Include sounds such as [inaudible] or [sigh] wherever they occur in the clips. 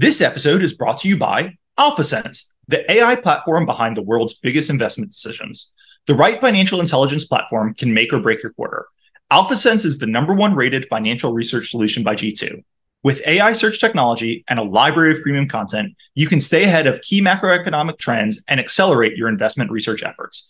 This episode is brought to you by AlphaSense, the AI platform behind the world's biggest investment decisions. The right financial intelligence platform can make or break your quarter. AlphaSense is the number one rated financial research solution by G2. With AI search technology and a library of premium content, you can stay ahead of key macroeconomic trends and accelerate your investment research efforts.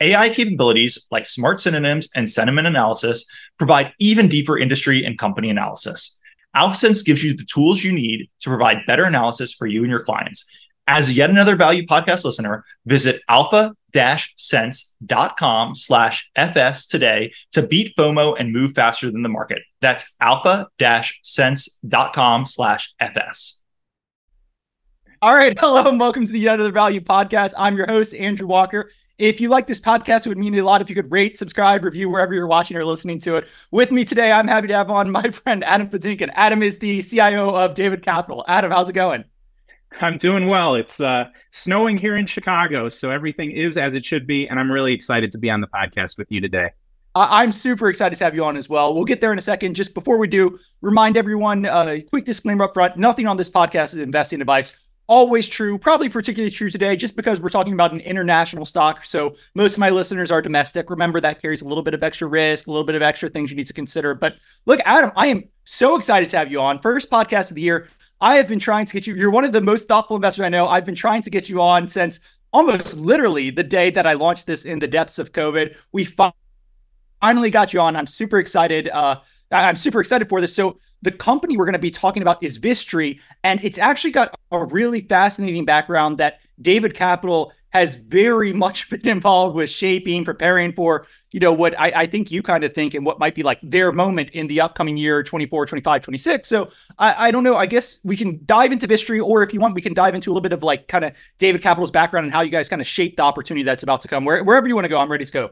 AI capabilities like smart synonyms and sentiment analysis provide even deeper industry and company analysis. AlphaSense gives you the tools you need to provide better analysis for you and your clients. As yet another value podcast listener, visit alpha-sense.com slash FS today to beat FOMO and move faster than the market. That's alpha-sense.com slash FS. All right. [laughs] Hello and welcome to the Yet Another Value podcast. I'm your host, Andrew Walker. If you like this podcast, it would mean a lot if you could rate, subscribe, review wherever you're watching or listening to it. With me today, I'm happy to have on my [laughs] friend Adam Patinkin. Adam is the CIO of David Capital. Adam, how's it going? I'm doing well. It's uh, snowing here in Chicago, so everything is as it should be, and I'm really excited to be on the podcast with you today. I'm super excited to have you on as well. We'll get there in a second. Just before we do, remind everyone a uh, quick disclaimer up front nothing on this podcast is investing advice always true, probably particularly true today, just because we're talking about an international stock. So most of my listeners are domestic. Remember, that carries a little bit of extra risk, a little bit of extra things you need to consider. But look, Adam, I am so excited to have you on. First podcast of the year. I have been trying to get you, you're one of the most thoughtful investors I know. I've been trying to get you on since almost literally the day that I launched this in the depths of COVID. We finally got you on. I'm super excited. Uh, I'm super excited for this. So the company we're going to be talking about is Vistry, and it's actually got a really fascinating background that David Capital has very [laughs] much been involved with shaping, preparing for, you know, what I, I think you kind of think and what might be like their moment in the upcoming year, 24, 25, 26. So I, I don't know. I guess we can dive into Vistry, or if you want, we can dive into a little bit of like kind of David Capital's background and how you guys kind of shaped the opportunity that's about to come. Where, wherever you want to go, I'm ready to go.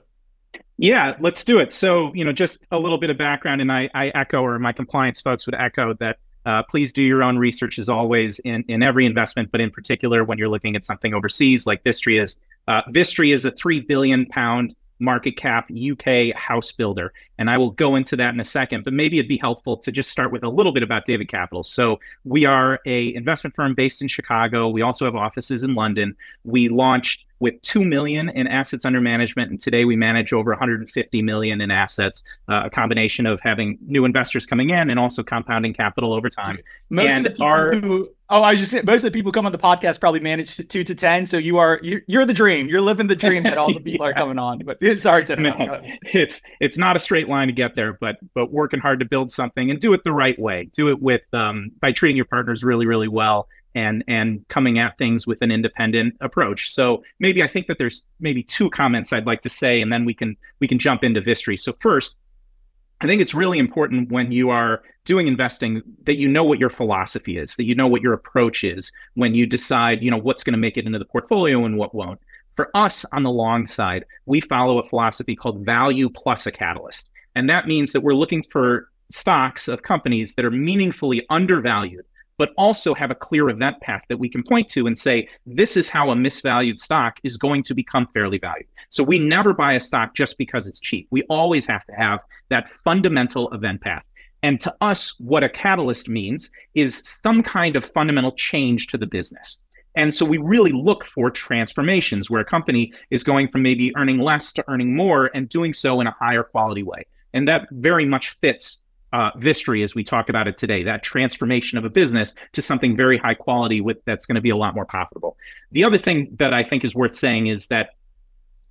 Yeah, let's do it. So, you know, just a little bit of background, and I, I echo, or my compliance folks would echo that. Uh, please do your own research as always in, in every investment, but in particular when you're looking at something overseas like Vistry is. Uh, Vistry is a three billion pound market cap UK house builder. And I will go into that in a second, but maybe it'd be helpful to just start with a little bit about David Capital. So we are a investment firm based in Chicago. We also have offices in London. We launched with 2 million in assets under management and today we manage over 150 million in assets uh, a combination of having new investors coming in and also compounding capital over time. Most and of the people our, who oh i was just saying most of the people come on the podcast probably manage 2 to 10 so you are you're, you're the dream. You're living the dream that all the [laughs] people yeah. are coming on but [laughs] sorry to [laughs] no, it's it's not a straight line to get there but but working hard to build something and do it the right way. Do it with um, by treating your partners really really well and and coming at things with an independent approach. So maybe I think that there's maybe two comments I'd like to say, and then we can we can jump into Vistry. So first, I think it's really important when you are doing investing that you know what your philosophy is, that you know what your approach is when you decide, you know, what's going to make it into the portfolio and what won't. For us on the long side, we follow a philosophy called value plus a catalyst. And that means that we're looking for stocks of companies that are meaningfully undervalued but also have a clear event path that we can point to and say, this is how a misvalued stock is going to become fairly valued. So we never buy a stock just because it's cheap. We always have to have that fundamental event path. And to us, what a catalyst means is some kind of fundamental change to the business. And so we really look for transformations where a company is going from maybe earning less to earning more and doing so in a higher quality way. And that very much fits uh, Vistry as we talk about it today, that transformation of a business to something very high quality with that's going to be a lot more profitable. The other thing that I think is worth saying is that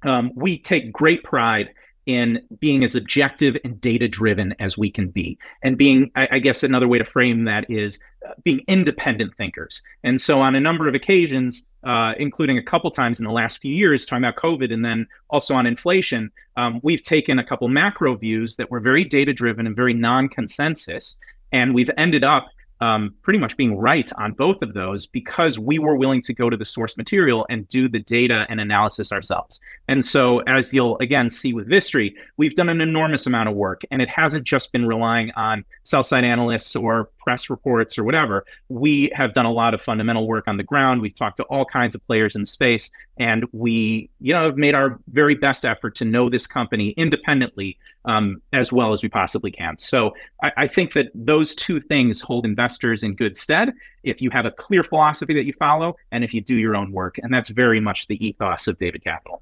um, we take great pride in being as objective and data driven as we can be. And being, I, I guess, another way to frame that is uh, being independent thinkers. And so, on a number of occasions, uh, including a couple times in the last few years, talking about COVID and then also on inflation, um, we've taken a couple macro views that were very data driven and very non consensus. And we've ended up um, pretty much being right on both of those because we were willing to go to the source material and do the data and analysis ourselves. And so, as you'll again see with Vistry, we've done an enormous amount of work, and it hasn't just been relying on sell side analysts or press reports or whatever. We have done a lot of fundamental work on the ground. We've talked to all kinds of players in space, and we, you know, have made our very best effort to know this company independently um, as well as we possibly can. So I, I think that those two things hold investors in good stead if you have a clear philosophy that you follow and if you do your own work. And that's very much the ethos of David Capital.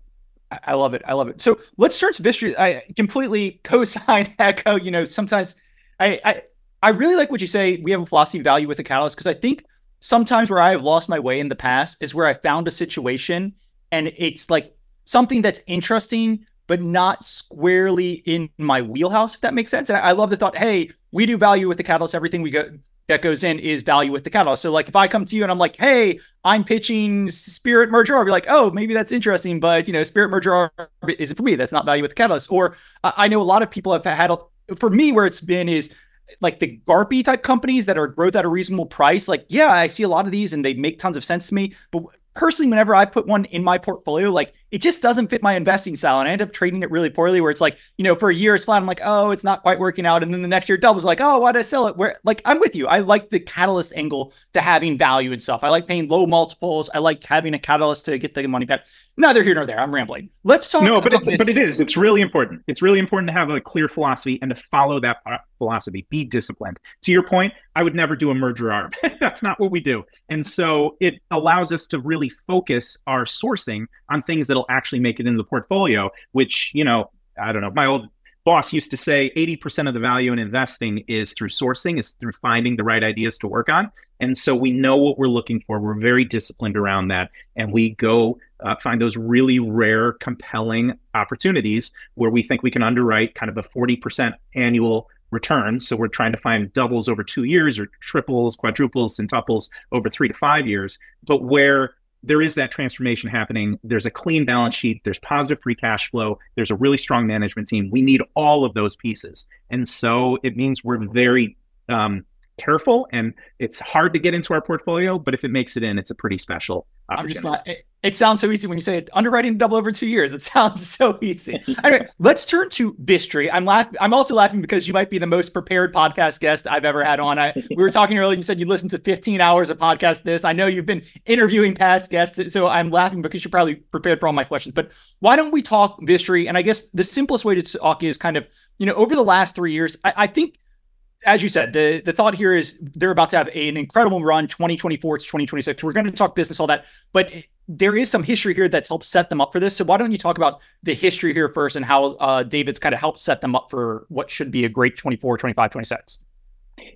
I love it. I love it. So let's start Vistry. I completely [laughs] co-sign echo. You know, sometimes I, I I really like what you say. We have a philosophy of value with the catalyst because I think sometimes where I have lost my way in the past is where I found a situation and it's like something that's interesting but not squarely in my wheelhouse. If that makes sense. And I, love the thought. Hey, we do value with the catalyst. Everything we go that goes in is value with the catalyst. So like if I come to you and I'm like, hey, I'm pitching Spirit Merger, I'll be like, oh, maybe that's interesting, but you know, Spirit Merger isn't for me. That's not value with the catalyst. Or I know a lot of people have had for me where it's been is like the GARPy type companies that are growth at a reasonable price. Like, yeah, I see a lot of these and they make tons of sense to me. But personally, whenever I put one in my portfolio, like it just doesn't fit my investing style. And I end up trading it really poorly where it's like, you know, for a year it's flat. I'm like, oh, it's not quite working out. And then the next year it doubles like, oh, why did I sell it? Where like I'm with you. I like the catalyst angle to having value and stuff. I like paying low multiples. I like having a catalyst to get the money back. Neither here nor there. I'm rambling. Let's talk. No, but it's this. but it is. It's really important. It's really important to have a clear philosophy and to follow that uh, philosophy. Be disciplined. To your point, I would never do a merger arb. [laughs] That's not what we do. And so it allows us to really focus our sourcing on things that'll actually make it into the portfolio. Which you know, I don't know. My old boss used to say 80% of the value in investing is through sourcing, is through finding the right ideas to work on. And so we know what we're looking for. We're very disciplined around that. And we go uh, find those really rare, compelling opportunities where we think we can underwrite kind of a 40% annual return. So we're trying to find doubles over two years or triples, quadruples, centuples over three to five years, but where there is that transformation happening. There's a clean balance sheet, there's positive free cash flow, there's a really strong management team. We need all of those pieces. And so it means we're very um, careful and it's hard to get into our portfolio, but if it makes it in, it's a pretty special I'm just not. It, it, sounds so easy when you say it. Underwriting double over two years. It [laughs] sounds so easy. anyway, [laughs] let's turn to Vistry. I'm laughing. I'm also laughing because you might be the most prepared podcast guest I've ever had on. I, we were talking earlier. You said you listened to 15 hours of podcast. This. I know you've been interviewing past guests, so I'm laughing because you're probably prepared for all my questions. But why don't we talk Vistry? And I guess the simplest way to talk is kind of you know over the last three years. I, I think as you said, the, the thought here is they're about to have an incredible run 2024 to 2026. We're going to talk business, all that, but there is some history here that's helped set them up for this. So why don't you talk about the history here first and how uh, David's kind of helped set them up for what should be a great 24, 25, 26?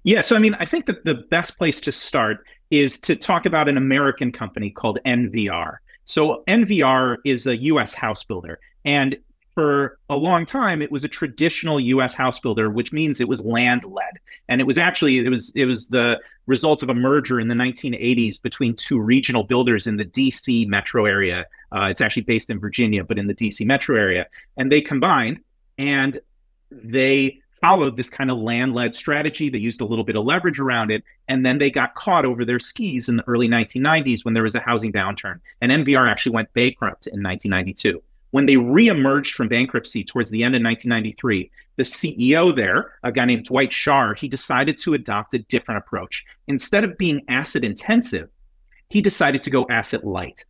Yeah. So, I mean, I think that the best place to start is to talk about an American company called NVR. So, NVR is a US house builder. And for a long time it was a traditional US house builder which means it was land led and it was actually it was it was the result of a merger in the 1980s between two regional builders in the DC metro area. Uh, it's actually based in Virginia but in the DC metro area. And they combined and they followed this kind of land led strategy. They used a little bit of leverage around it. And then they got caught over their skis in the early 1990s when there was a housing downturn. And NVR actually went bankrupt in 1992 when they reemerged from bankruptcy towards the end of 1993, the CEO there, a guy named Dwight Schar, he decided to adopt a different approach. Instead of being asset intensive, he decided to go asset light.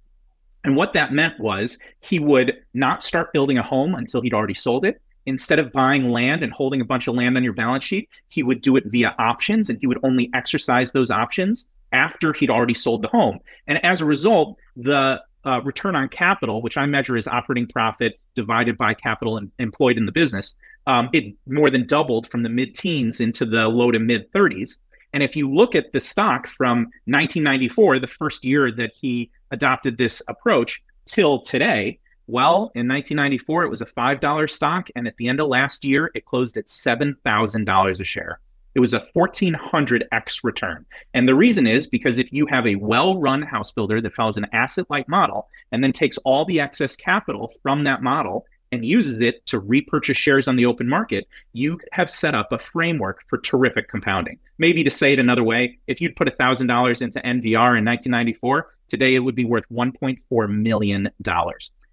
And what that meant was he would not start building a home until he'd already sold it. Instead of buying land and holding a bunch of land on your balance sheet, he would do it via options and he would only exercise those options after he'd already sold the home. And as a result, the uh, return on capital, which I measure as operating profit divided by capital in, employed in the business, um, it more than doubled from the mid teens into the low to mid 30s. And if you look at the stock from 1994, the first year that he adopted this approach, till today, well, in 1994, it was a $5 stock. And at the end of last year, it closed at $7,000 a share. It was a 1400x return. And the reason is because if you have a well run house builder that follows an asset light model and then takes all the excess capital from that model and uses it to repurchase shares on the open market, you have set up a framework for terrific compounding. Maybe to say it another way, if you'd put $1,000 into NVR in 1994, today it would be worth $1.4 million.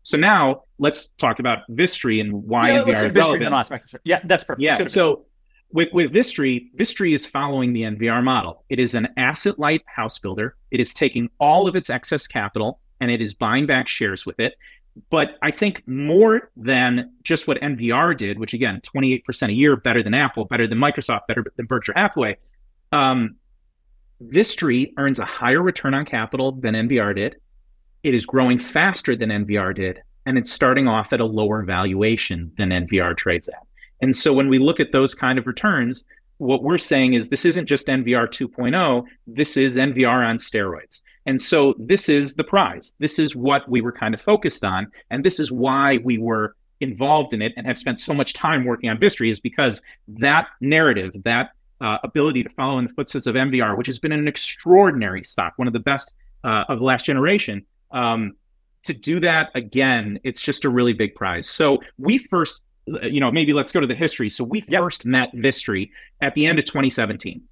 So now let's talk about Vistry and why yeah, NVR is relevant. Yeah, that's perfect. Yeah, so with with Vistry, Vistry is following the NVR model. It is an asset light house builder. It is taking all of its excess capital and it is buying back shares with it. But I think more than just what NVR did, which again, 28% a year, better than Apple, better than Microsoft, better than Berkshire Hathaway. Um, Vistry earns a higher return on capital than NVR did. It is growing faster than NVR did, and it's starting off at a lower valuation than NVR trades at. And so when we look at those kind of returns, what we're saying is this isn't just NVR 2.0, this is NVR on steroids. And so this is the prize. This is what we were kind of focused on. And this is why we were involved in it and have spent so much time working on Vistry is because that narrative, that uh, ability to follow in the footsteps of NVR, which has been an extraordinary stock, one of the best uh, of the last generation, um, to do that again, it's just a really big prize. So we first you know, maybe let's go to the history. So we yep. first met Vistry at the end of 2017.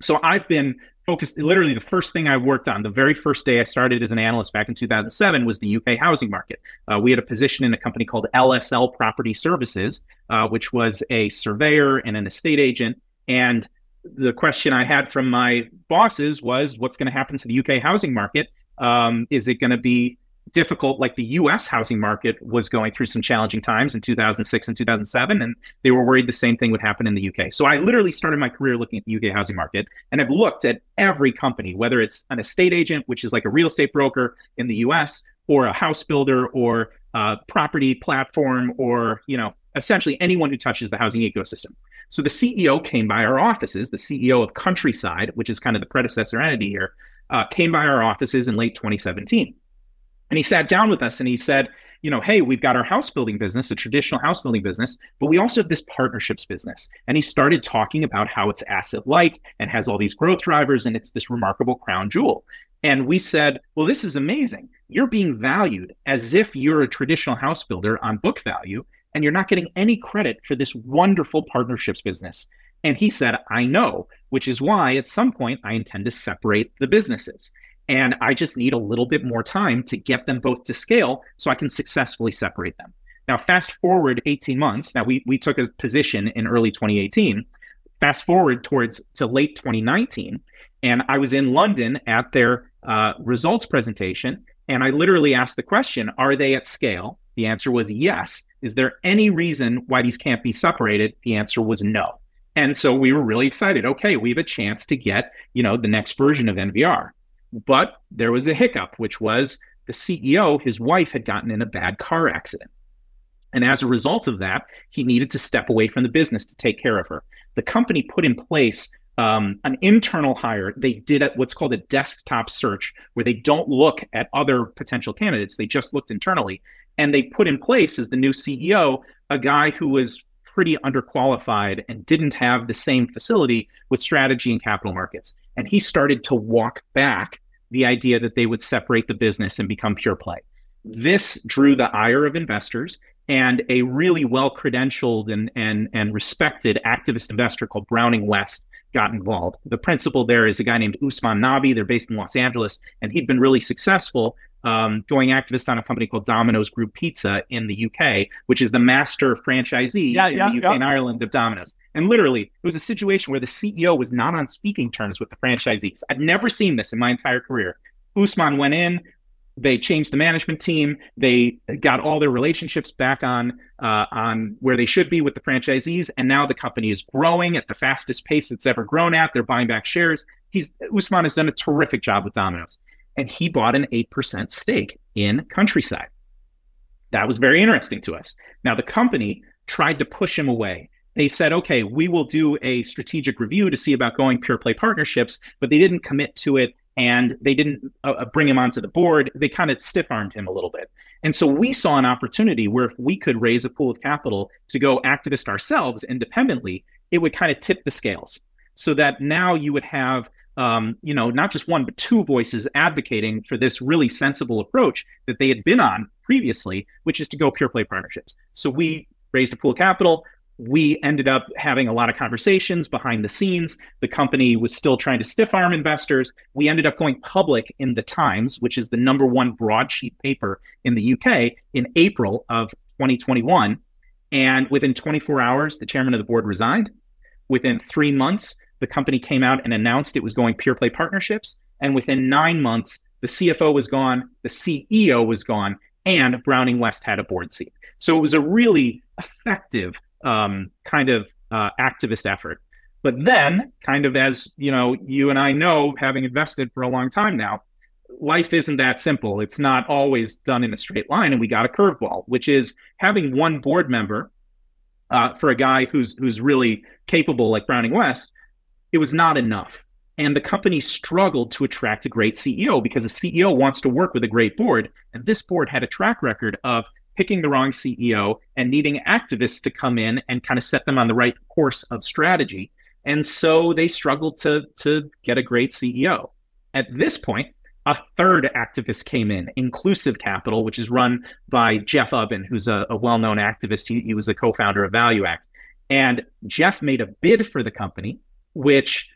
So I've been focused literally the first thing I worked on the very first day I started as an analyst back in 2007 was the UK housing market. Uh, we had a position in a company called LSL Property Services, uh, which was a surveyor and an estate agent. And the question I had from my bosses was, what's going to happen to the UK housing market? Um, is it going to be difficult like the US housing market was going through some challenging times in 2006 and 2007 and they were worried the same thing would happen in the UK. So I literally started my career looking at the UK housing market and I've looked at every company whether it's an estate agent which is like a real estate broker in the US or a house builder or a property platform or you know essentially anyone who touches the housing ecosystem. So the CEO came by our offices, the CEO of Countryside, which is kind of the predecessor entity here, uh, came by our offices in late 2017 and he sat down with us and he said, you know, hey, we've got our house building business, a traditional house building business, but we also have this partnerships business. And he started talking about how it's asset light and has all these growth drivers and it's this remarkable crown jewel. And we said, well, this is amazing. You're being valued as if you're a traditional house builder on book value, and you're not getting any credit for this wonderful partnerships business. And he said, I know, which is why at some point I intend to separate the businesses. And I just need a little bit more time to get them both to scale so I can successfully separate them. Now, fast forward 18 months. Now, we, we took a position in early 2018. Fast forward towards to late 2019. And I was in London at their uh, results presentation. And I literally asked the question Are they at scale? The answer was yes. Is there any reason why these can't be separated? The answer was no. And so we were really excited. Okay, we have a chance to get, you know, the next version of NVR. But there was a hiccup, which was the CEO, his wife had gotten in a bad car accident. And as a result of that, he needed to step away from the business to take care of her. The company put in place um, an internal hire. They did what's called a desktop search, where they don't look at other potential candidates. They just looked internally. And they put in place as the new CEO a guy who was pretty underqualified and didn't have the same facility with strategy and capital markets. And he started to walk back the idea that they would separate the business and become pure play. This drew the ire of investors and a really well credentialed and, and, and respected activist investor called Browning West got involved. The principal there is a guy named Usman Nabi. They're based in Los Angeles, and he'd been really successful um, going activist on a company called Domino's Group Pizza in the UK, which is the master franchisee yeah, in yeah, the UK yeah. and Ireland of Domino's. And literally, it was a situation where the CEO was not on speaking terms with the franchisees. I'd never seen this in my entire career. Usman went in, they changed the management team. They got all their relationships back on uh, on where they should be with the franchisees, and now the company is growing at the fastest pace it's ever grown at. They're buying back shares. He's Usman has done a terrific job with Domino's and he bought an 8% stake in Countryside. That was very interesting to us. Now, the company tried to push him away. They said, okay, we will do a strategic review to see about going pure play partnerships, but they didn't commit to it and they didn't uh, uh bring him onto the board. They kind of stiff armed him a little bit. And so we saw an opportunity where if we could raise a pool of capital to go activist ourselves independently, it would kind of tip the scales so that now you would have um, you know, not just one, but two voices advocating for this really sensible approach that they had been on previously, which is to go pure play partnerships. So we raised a pool of capital. We ended up having a lot of conversations behind the scenes. The company was still trying to stiff arm investors. We ended up going public in the Times, which is the number one broadsheet paper in the UK, in April of 2021. And within 24 hours, the chairman of the board resigned Within three months, the company came out and announced it was going pure play partnerships. And within nine months, the CFO was gone, the CEO was gone, and Browning West had a board seat. So it was a really effective um, kind of uh, activist effort. But then, kind of as you know, you and I know, having invested for a long time now, life isn't that simple. It's not always done in a straight line, and we got a curveball, which is having one board member uh, for a guy who's who's really capable, like Browning West. It was not enough, and the company struggled to attract a great CEO because a CEO wants to work with a great board, and this board had a track record of picking the wrong CEO and needing activists to come in and kind of set them on the right course of strategy. And so they struggled to, to get a great CEO. At this point, a third activist came in, Inclusive Capital, which is run by Jeff Ubben, who's a, a well known activist. He, he was a co founder of Value Act. And Jeff made a bid for the company, which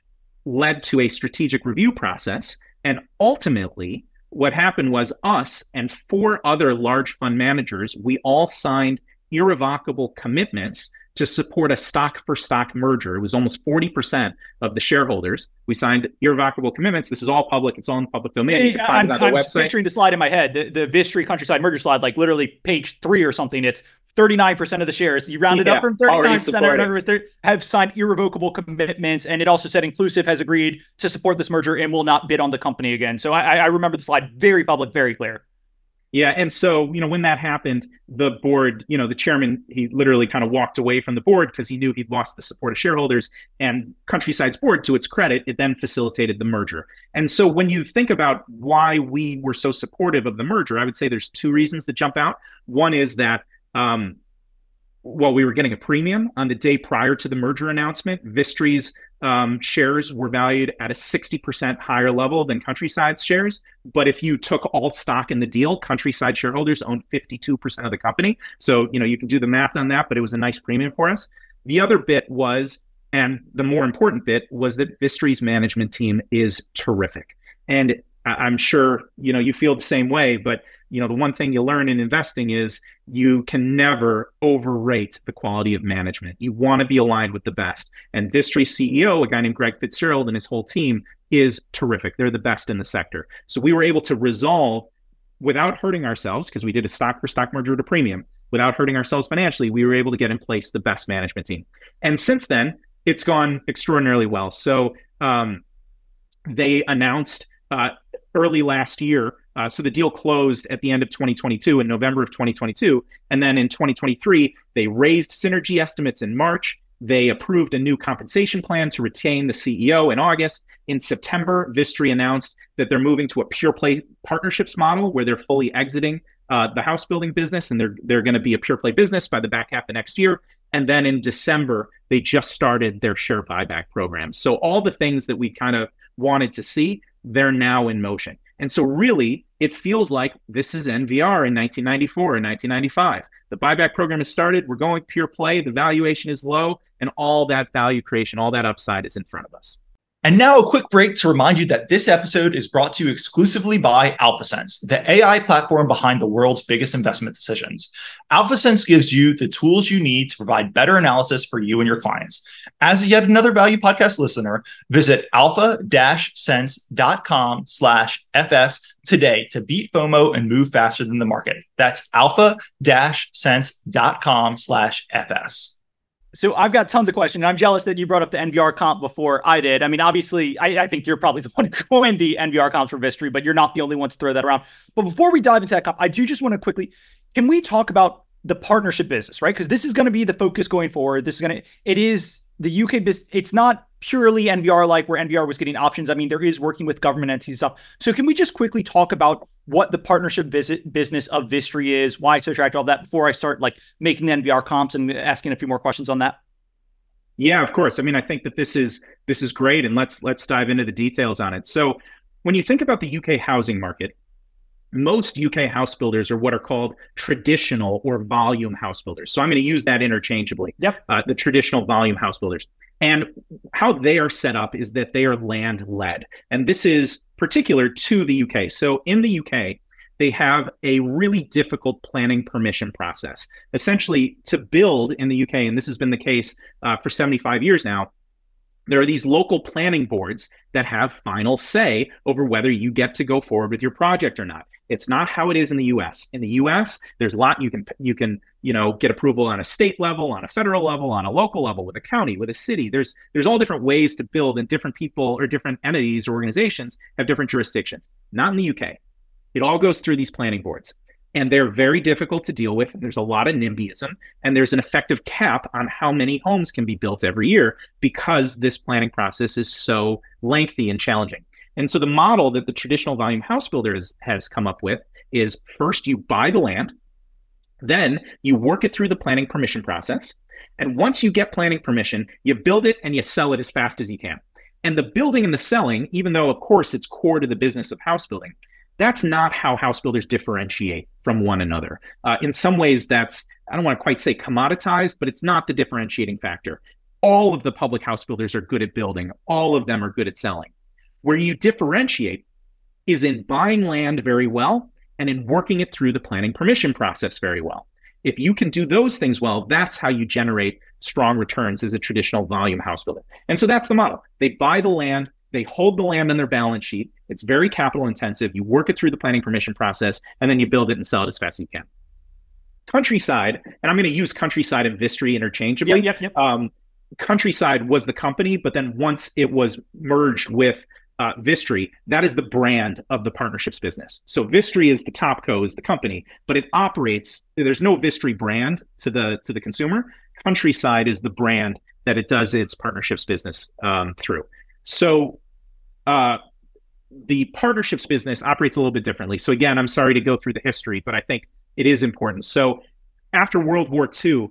led to a strategic review process. And ultimately, what happened was us and four other large fund managers, we all signed irrevocable commitments to support a stock for stock merger. It was almost 40% of the shareholders. We signed irrevocable commitments. This is all public. It's all in public domain. You can find I'm, it on I'm the website. picturing the slide in my head, the, the Vistry countryside merger slide, like literally page three or something. It's 39% of the shares. You rounded yeah, up from 39% of members have signed irrevocable commitments. And it also said Inclusive has agreed to support this merger and will not bid on the company again. So I, I remember the slide very public, very clear. Yeah. And so, you know, when that happened, the board, you know, the chairman, he literally kind of walked away from the board because he knew he'd lost the support of shareholders. And Countryside's board, to its credit, it then facilitated the merger. And so when you think about why we were so supportive of the merger, I would say there's two reasons that jump out. One is that um, well, we were getting a premium on the day prior to the merger announcement. Vistry's um, shares were valued at a 60% higher level than Countryside's shares. But if you took all stock in the deal, Countryside shareholders owned 52% of the company. So, you know, you can do the math on that, but it was a nice premium for us. The other bit was, and the more important bit was that Vistry's management team is terrific. And I'm sure, you know, you feel the same way, but you know the one thing you learn in investing is you can never overrate the quality of management. You want to be aligned with the best. And Vistry ceo a guy named greg fitzgerald and his whole team is terrific. They're the best in the sector. So we were able to resolve without hurting ourselves because we did a stock for stock merger at a premium without hurting ourselves financially we were able to get in place the best management team. And since then it's gone extraordinarily well. So um, they announced uh, early last year uh, so the deal closed at the end of 2022 in November of 2022. And then in 2023, they raised synergy estimates in March. They approved a new compensation plan to retain the CEO in August. In September, Vistry announced that they're moving to a pure play partnerships model where they're fully exiting uh, the house building business and they're, they're going to be a pure play business by the back half of next year. And then in December, they just started their share buyback program. So all the things that we kind of wanted to see, they're now in motion. And so, really, it feels like this is NVR in 1994 and 1995. The buyback program has started. We're going pure play. The valuation is low, and all that value creation, all that upside is in front of us. And now a quick break to remind you that this episode is brought to you exclusively by AlphaSense, the AI platform behind the world's biggest investment decisions. AlphaSense gives you the tools you need to provide better analysis for you and your clients. As yet another value podcast listener, visit alpha-sense.com slash FS today to beat FOMO and move faster than the market. That's alpha-sense.com slash FS. So I've got tons of questions. I'm jealous that you brought up the NVR comp before I did. I mean, obviously, I, I think you're probably the [laughs] one who coined the NVR comps for Vistry, but you're not the only one to throw that around. But before we dive into that comp, I do just want to quickly, can we talk about the partnership business, right? Because this is going to be the focus going forward. This is going to, it is the UK business. It's not purely NVR like where NVR was getting options. I mean, there is working with government entities stuff. So can we just quickly talk about what the partnership visit business of Vistry is, why it's so attractive, all that before I start like making the NVR comps and asking a few more questions on that? Yeah, of course. I mean, I think that this is this is great, and let's let's dive into the details on it. So, when you think about the UK housing market, most UK house builders are what are called traditional or volume house builders. So I'm going to use that interchangeably. Yep. Uh, the traditional volume house builders. And how they are set up is that they are land led. And this is particular to the UK. So in the UK, they have a really difficult planning permission process. Essentially, to build in the UK, and this has been the case uh, for 75 years now, there are these local planning boards that have final say over whether you get to go forward with your project or not. It's not how it is in the US. In the US, there's a lot you can you can, you know, get approval on a state level, on a federal level, on a local level with a county, with a city. There's there's all different ways to build and different people or different entities or organizations have different jurisdictions. Not in the UK. It all goes through these planning boards and they're very difficult to deal with. There's a lot of NIMBYism, and there's an effective cap on how many homes can be built every year because this planning process is so lengthy and challenging. And so the model that the traditional volume house builder is, has come up with is first you buy the land, then you work it through the planning permission process. And once you get planning permission, you build it and you sell it as fast as you can. And the building and the selling, even though of course it's core to the business of house building, that's not how house builders differentiate from one another. Uh, in some ways, that's, I don't want to quite say commoditized, but it's not the differentiating factor. All of the public house builders are good at building, all of them are good at selling. Where you differentiate is in buying land very well and in working it through the planning permission process very well. If you can do those things well, that's how you generate strong returns as a traditional volume house builder. And so that's the model. They buy the land, they hold the land on their balance sheet. It's very capital intensive. You work it through the planning permission process, and then you build it and sell it as fast as you can. Countryside, and I'm going to use Countryside and Vistry interchangeably. Yep, yep, yep. Um, Countryside was the company, but then once it was merged with uh, Vistry, that is the brand of the partnerships business. So Vistry is the top co is the company, but it operates. There's no Vistry brand to the to the consumer. Countryside is the brand that it does its partnerships business um, through. So uh, the partnerships business operates a little bit differently. So again, I'm sorry to go through the history, but I think it is important. So after World War II,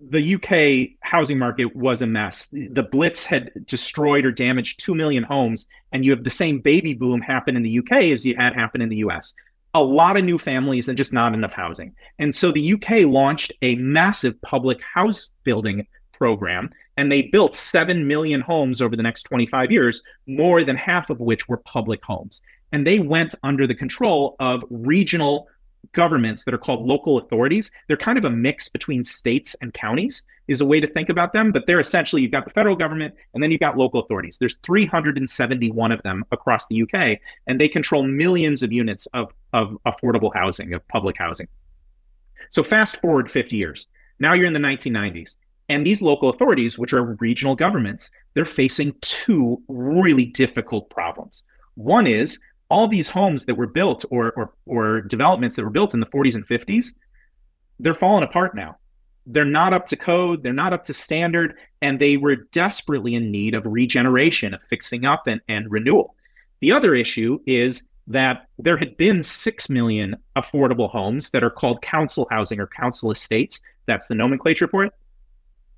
the UK housing market was a mess. The Blitz had destroyed or damaged 2 million homes, and you have the same baby boom happen in the UK as you had happen in the US. A lot of new families and just not enough housing. And so the UK launched a massive public house building program and they built 7 million homes over the next 25 years, more than half of which were public homes. And they went under the control of regional governments that are called local authorities. They're kind of a mix between states and counties, is a way to think about them. But they're essentially, you've got the federal government and then you've got local authorities. There's 371 of them across the UK, and they control millions of units of, of affordable housing, of public housing. So fast forward 50 years. Now you're in the 1990s. And these local authorities, which are regional governments, they're facing two really difficult problems. One is all these homes that were built or, or, or developments that were built in the 40s and 50s, they're falling apart now. They're not up to code, they're not up to standard, and they were desperately in need of regeneration, of fixing up and, and renewal. The other issue is that there had been 6 million affordable homes that are called council housing or council estates. That's the nomenclature for it.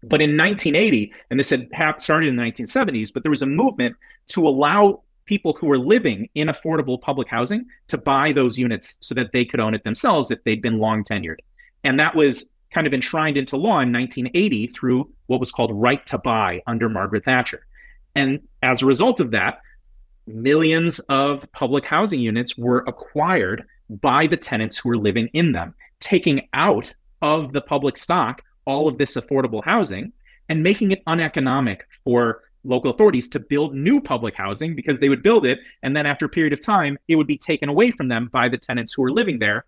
But in 1980, and this had started in the 1970s, but there was a movement to allow people who were living in affordable public housing to buy those units so that they could own it themselves if they'd been long tenured. And that was kind of enshrined into law in 1980 through what was called right to buy under Margaret Thatcher. And as a result of that, millions of public housing units were acquired by the tenants who were living in them, taking out of the public stock all of this affordable housing and making it uneconomic for local authorities to build new public housing because they would build it and then after a period of time it would be taken away from them by the tenants who are living there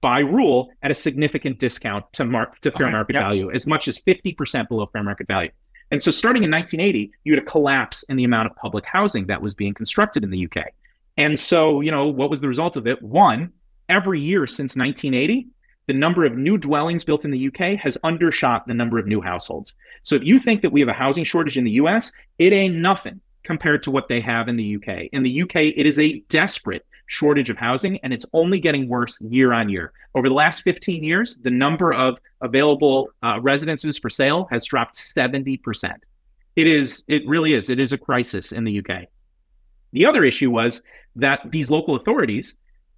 by rule at a significant discount to mark to fair okay, market yep. value as much as 50% below fair market value. And so starting in 1980 you had a collapse in the amount of public housing that was being constructed in the UK and so you know what was the result of it? One every year since 1980 the number of new dwellings built in the UK has undershot the number of new households. So if you think that we have a housing shortage in the US, it ain't nothing compared to what they have in the UK. In the UK, it is a desperate shortage of housing and it's only getting worse year on year. Over the last 15 years, the number of available uh, residences for sale has dropped 70%. It is it really is it is a crisis in the UK. The other issue was that these local authorities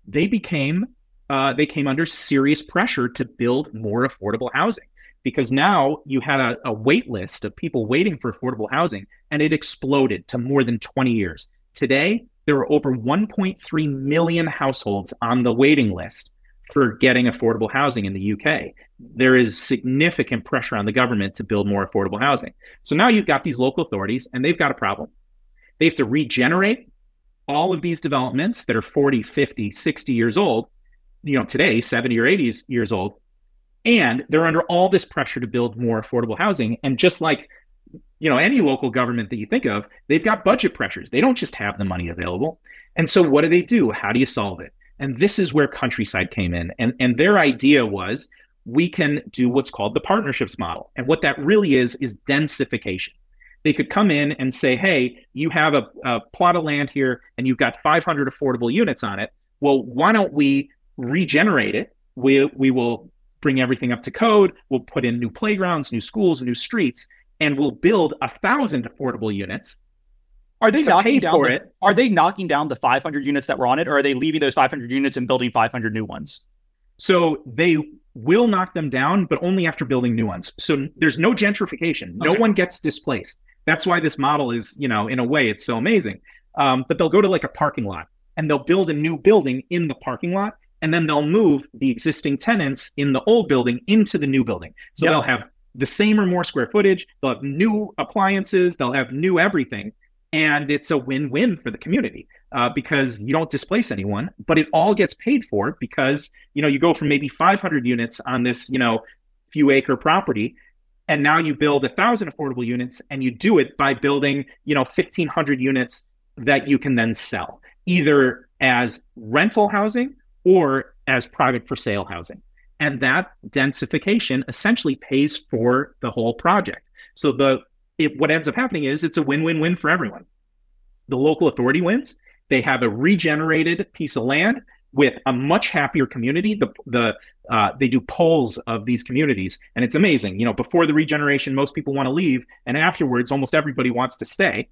they became uh, they came under serious pressure to build more affordable housing because now you had a, a wait list of people waiting for affordable housing and it exploded to more than 20 years. Today, there are over 1.3 million households on the waiting list for getting affordable housing in the UK. There is significant pressure on the government to build more affordable housing. So now you've got these local authorities and they've got a problem. They have to regenerate all of these developments that are 40, 50, 60 years old, you know, today, 70 or 80 years old. And they're under all this pressure to build more affordable housing. And just like, you know, any local government that you think of, they've got budget pressures. They don't just have the money available. And so what do they do? How do you solve it? And this is where Countryside came in. And, and their idea was we can do what's called the partnerships model. And what that really is, is densification. They could come in and say, hey, you have a, a plot of land here and you've got 500 affordable units on it. Well, why don't we regenerate it? We, we will bring everything up to code. We'll put in new playgrounds, new schools, new streets, and we'll build a thousand affordable units are they knocking down the, it. Are they knocking down the 500 units that were on it, or are they leaving those 500 units and building 500 new ones? So they will knock them down, but only after building new ones. So there's no gentrification. No okay. one gets displaced. That's why this model is, you know, in a way, it's so amazing. Um, but they'll go to like a parking lot and they'll build a new building in the parking lot, and then they'll move the existing tenants in the old building into the new building. So yep. they'll have the same or more square footage. They'll have new appliances. They'll have new everything and it's a win-win for the community uh, because you don't displace anyone but it all gets paid for because you know you go from maybe 500 units on this you know few acre property and now you build a thousand affordable units and you do it by building you know 1500 units that you can then sell either as rental housing or as private for sale housing and that densification essentially pays for the whole project so the it, what ends up happening is it's a win-win-win for everyone. The local authority wins. They have a regenerated piece of land with a much happier community. The the uh, they do polls of these communities, and it's amazing. You know, before the regeneration, most people want to leave, and afterwards, almost everybody wants to stay.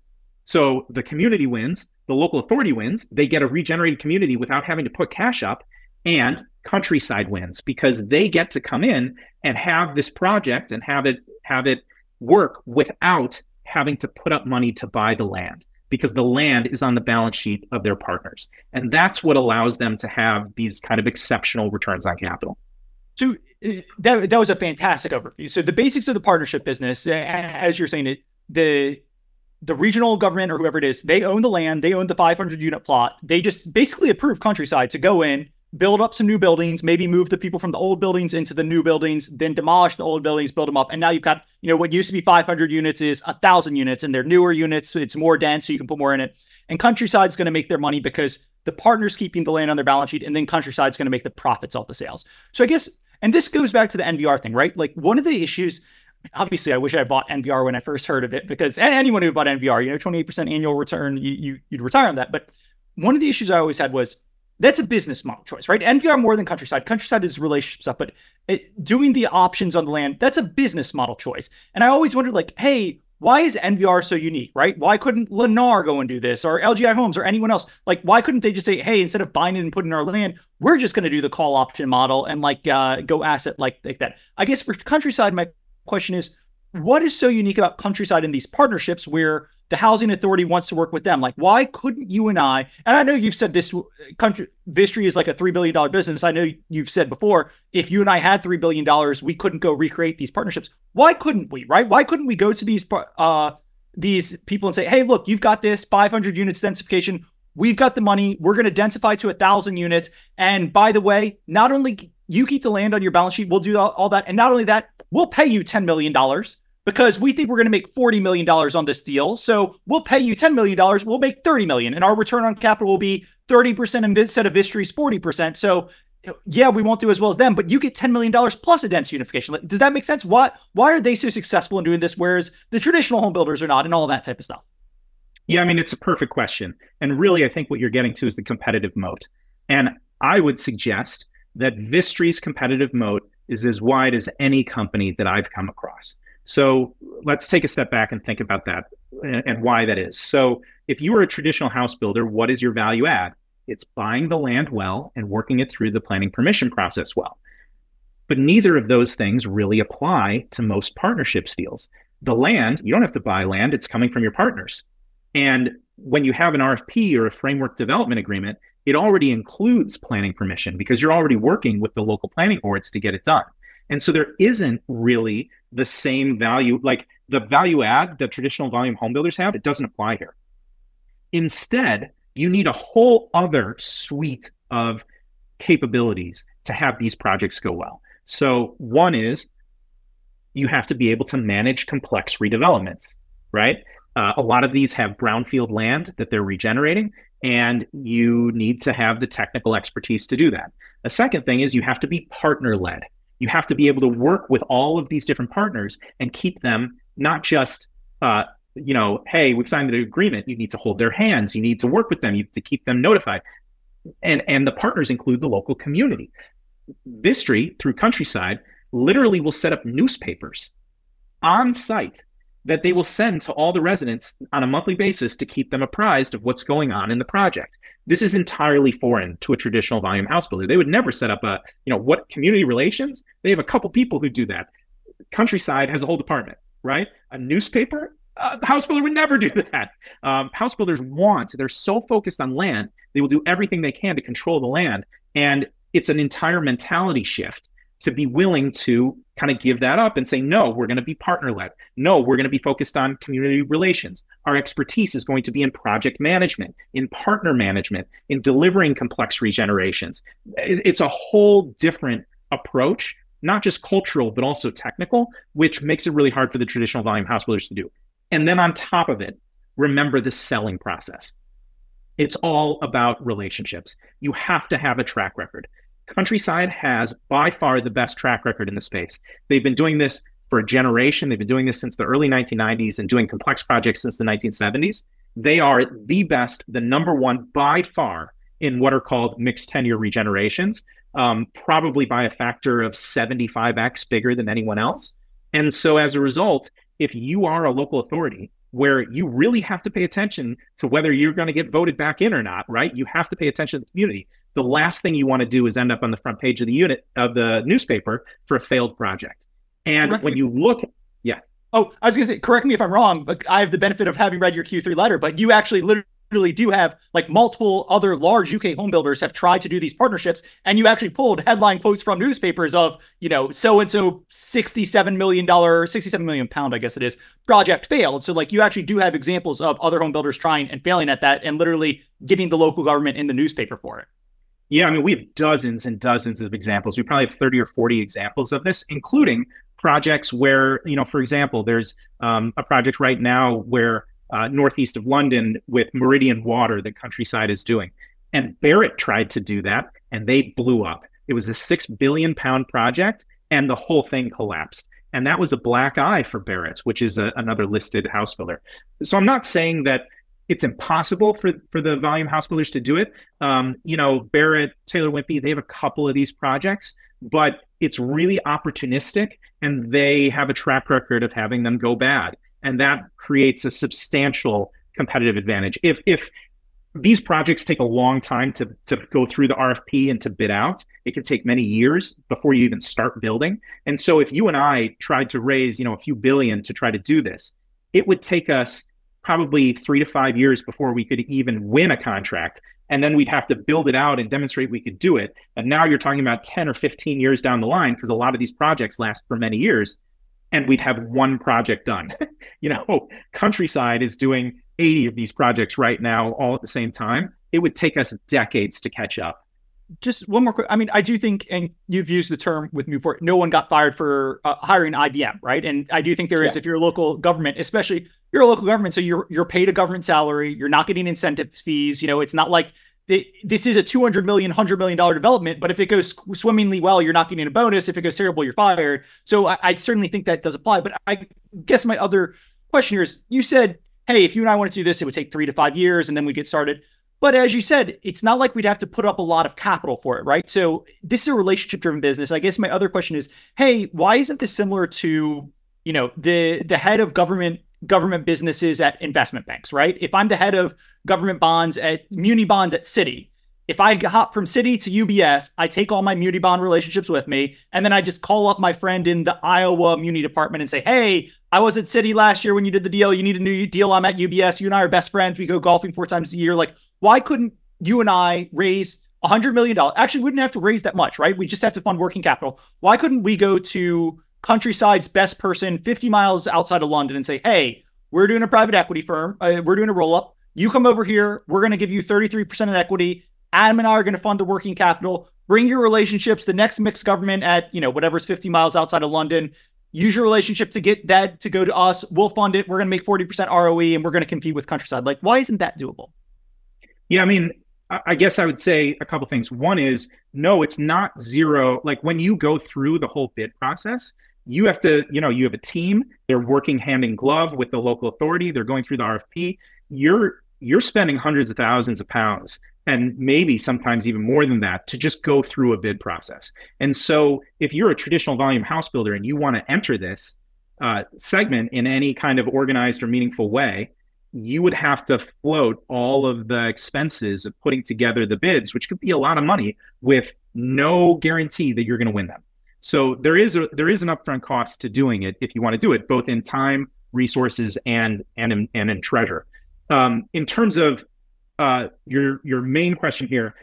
So the community wins, the local authority wins. They get a regenerated community without having to put cash up, and countryside wins because they get to come in and have this project and have it have it work without having to put up money to buy the land because the land is on the balance sheet of their partners. And that's what allows them to have these kind of exceptional returns on capital. So uh, that, that was a fantastic overview. So the basics of the partnership business, as you're saying it, the the regional government or whoever it is, they own the land, they own the 500 unit plot. They just basically approve countryside to go in, build up some new buildings, maybe move the people from the old buildings into the new buildings, then demolish the old buildings, build them up. And now you've got, you know, what used to be 500 units is a thousand units and they're newer units. So it's more dense. So you can put more in it. And Countryside's going to make their money because the partner's keeping the land on their balance sheet and then Countryside's going to make the profits off the sales. So I guess, and this goes back to the NVR thing, right? Like one of the issues, obviously I wish I bought NVR when I first heard of it because anyone who bought NVR, you know, 28% annual return, you, you, you'd retire on that. But one of the issues I always had was, that's a business model choice, right? NVR more than Countryside. Countryside is relationship stuff, but it, doing the options on the land, that's a business model choice. And I always wondered, like, hey, why is NVR so unique, right? Why couldn't Lennar go and do this or LGI Homes or anyone else? Like, why couldn't they just say, hey, instead of buying it and putting our land, we're just going to do the call option model and like uh, go asset light, like that? I guess for Countryside, my question is, what is so unique about Countryside in these partnerships where the housing authority wants to work with them. Like, why couldn't you and I? And I know you've said this country Vistry is like a three billion dollar business. I know you've said before, if you and I had three billion dollars, we couldn't go recreate these partnerships. Why couldn't we? Right? Why couldn't we go to these uh these people and say, hey, look, you've got this 500 units densification. We've got the money. We're going to densify to a thousand units. And by the way, not only you keep the land on your balance sheet, we'll do all, all that, and not only that, we'll pay you ten million dollars because we think we're going to make $40 million on this deal. So we'll pay you $10 million. We'll make 30 million. And our return on capital will be 30% instead of Vistry's 40%. So yeah, we won't do as well as them, but you get $10 million plus a densification. Does that make sense? Why, why are they so successful in doing this, whereas the traditional home builders are not and all that type of stuff? Yeah, I mean, it's a perfect question. And really, I think what you're getting to is the competitive moat. And I would suggest that Vistry's competitive moat is as wide as any company that I've come across. So let's take a step back and think about that and, and why that is. So if you are a traditional house builder, what is your value add? It's buying the land well and working it through the planning permission process well. But neither of those things really apply to most partnership deals. The land, you don't have to buy land, it's coming from your partners. And when you have an RFP or a framework development agreement, it already includes planning permission because you're already working with the local planning boards to get it done. And so there isn't really the same value, like the value add that traditional volume home builders have, it doesn't apply here. Instead, you need a whole other suite of capabilities to have these projects go well. So, one is you have to be able to manage complex redevelopments, right? Uh, a lot of these have brownfield land that they're regenerating, and you need to have the technical expertise to do that. The second thing is you have to be partner led. You have to be able to work with all of these different partners and keep them not just, uh, you know, hey, we've signed the agreement. You need to hold their hands. You need to work with them. You have to keep them notified. And, and the partners include the local community. Vistry, through Countryside, literally will set up newspapers on site that they will send to all the residents on a monthly basis to keep them apprised of what's going on in the project. This is entirely foreign to a traditional volume house builder. They would never set up a, you know, what community relations? They have a couple people who do that. Countryside has a whole department, right? A newspaper, uh, house builder would never [laughs] do that. Um, house builders want, they're so focused on land, they will do everything they can to control the land. And it's an entire mentality shift to be willing to kind of give that up and say, no, we're going to be partner led. No, we're going to be focused on community relations. Our expertise is going to be in project management, in partner management, in delivering complex regenerations. It's a whole different approach, not just cultural, but also technical, which makes it really hard for the traditional volume house builders to do. And then on top of it, remember the selling process. It's all about relationships. You have to have a track record. Countryside has by far the best track record in the space. They've been doing this for a generation. They've been doing this since the early 1990s and doing complex projects since the 1970s. They are the best, the number one by far in what are called mixed tenure regenerations, um, probably by a factor of 75x bigger than anyone else. And so as a result, if you are a local authority where you really have to pay attention to whether you're going to get voted back in or not, right? You have to pay attention to the community the last thing you want to do is end up on the front page of the unit of the newspaper for a failed project. And correct when you look, yeah. Oh, I was going to say, correct me if I'm wrong, but I have the benefit of having read your Q3 letter, but you actually literally do have like multiple other large UK home builders have tried to do these partnerships, and you actually pulled headline quotes from newspapers of, you know, so and so $67 million, 67 million pound, I guess it is, project failed. So, like, you actually do have examples of other home builders trying and failing at that and literally getting the local government in the newspaper for it. Yeah, I mean, we have dozens and dozens of examples. We probably have 30 or 40 examples of this, including projects where, you know, for example, there's um, a project right now where uh, northeast of London with Meridian Water that Countryside is doing. And Barratt tried to do that and they blew up. It was a six billion pound project and the whole thing collapsed. And that was a black eye for Barratt's, which is a, another listed house builder. So I'm not saying that it's impossible for for the volume house builders to do it. Um, you know, Barratt, Taylor Wimpey, they have a couple of these projects, but it's really opportunistic, and they have a track record of having them go bad, and that creates a substantial competitive advantage. If if these projects take a long time to, to go through the RFP and to bid out. It can take many years before you even start building. And so if you and I tried to raise, you know, a few billion to try to do this, it would take us probably three to five years before we could even win a contract. And then we'd have to build it out and demonstrate we could do it. And now you're talking about 10 or 15 years down the line because a lot of these projects last for many years. And we'd have one project done. [laughs] you know, Countryside is doing 80 of these projects right now, all at the same time. It would take us decades to catch up just one more quick. I mean, I do think, and you've used the term with me before. No one got fired for uh, hiring IBM, right? And I do think there is, yeah. if you're a local government, especially you're a local government, so you're you're paid a government salary. You're not getting incentive fees. You know, it's not like the, this is a 200 million, 100 million dollar development. But if it goes swimmingly well, you're not getting a bonus. If it goes terrible, you're fired. So I, I certainly think that does apply. But I guess my other question here is, you said, hey, if you and I wanted to do this, it would take three to five years, and then we get started. But as you said, it's not like we'd have to put up a lot of capital for it, right? So this is a relationship driven business. I guess my other question is, hey, why isn't this similar to, you know, the the head of government government businesses at investment banks, right? If I'm the head of government bonds at muni bonds at Citi, if I hop from Citi to UBS, I take all my muni bond relationships with me, and then I just call up my friend in the Iowa Muni department and say, "Hey, I was at Citi last year when you did the deal. You need a new deal. I'm at UBS. You and I are best friends. We go golfing four times a year. Like, why couldn't you and I raise a hundred million dollars? Actually, we wouldn't have to raise that much, right? We just have to fund working capital. Why couldn't we go to Countryside's best person, 50 miles outside of London, and say, "Hey, we're doing a private equity firm. Uh, we're doing a roll up." You come over here. We're going to give you 33% of equity. Adam and I are going to fund the working capital. Bring your relationships. The next mixed government at, you know, whatever's 50 miles outside of London. Use your relationship to get that to go to us. We'll fund it. We're going to make 40% ROE and we're going to compete with Countryside. Like, why isn't that doable? Yeah, I mean, I guess I would say a couple things. One is no, it's not zero. Like when you go through the whole bid process, you have to, you know, you have a team. They're working hand in glove with the local authority. They're going through the RFP. You're you're spending hundreds of thousands of pounds and maybe sometimes even more than that to just go through a bid process. And so, if you're a traditional volume house builder and you want to enter this uh, segment in any kind of organized or meaningful way, you would have to float all of the expenses of putting together the bids, which could be a lot of money, with no guarantee that you're going to win them. So there is a there is an upfront cost to doing it if you want to do it, both in time, resources, and and in, and in treasure. Um, in terms of uh, your your main question here,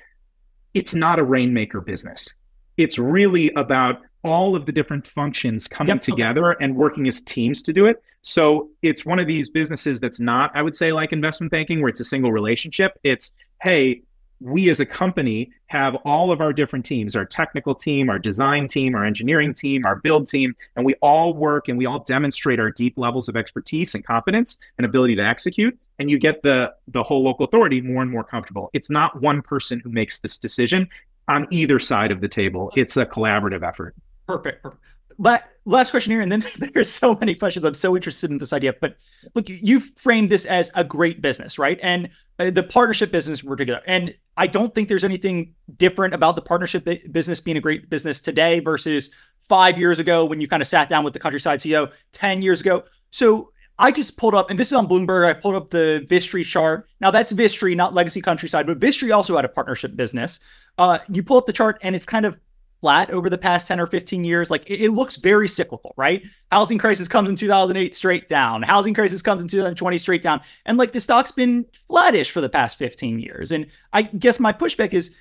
it's not a rainmaker business. It's really about all of the different functions coming yep. together and working as teams to do it. So it's one of these businesses that's not, I would say, like investment banking, where it's a single relationship. It's, hey, we as a company have all of our different teams our technical team our design team our engineering team our build team and we all work and we all demonstrate our deep levels of expertise and competence and ability to execute and you get the the whole local authority more and more comfortable it's not one person who makes this decision on either side of the table it's a collaborative effort perfect, perfect last question here, and then [laughs] there's so many questions. I'm so interested in this idea. But look, you've framed this as a great business, right? And uh, the partnership business in particular. And I don't think there's anything different about the partnership business being a great business today versus five years ago when you kind of sat down with the countryside CEO, 10 years ago. So I just pulled up, and this is on Bloomberg. I pulled up the Vistry chart. Now that's Vistry, not Legacy Countryside, but Vistry also had a partnership business. Uh, you pull up the chart, and it's kind of flat over the past 10 or 15 years. Like it, it, looks very cyclical, right? Housing crisis comes in 2008 straight down. Housing crisis comes in 2020 straight down. And like the stock's been flattish for the past 15 years. And I guess my pushback is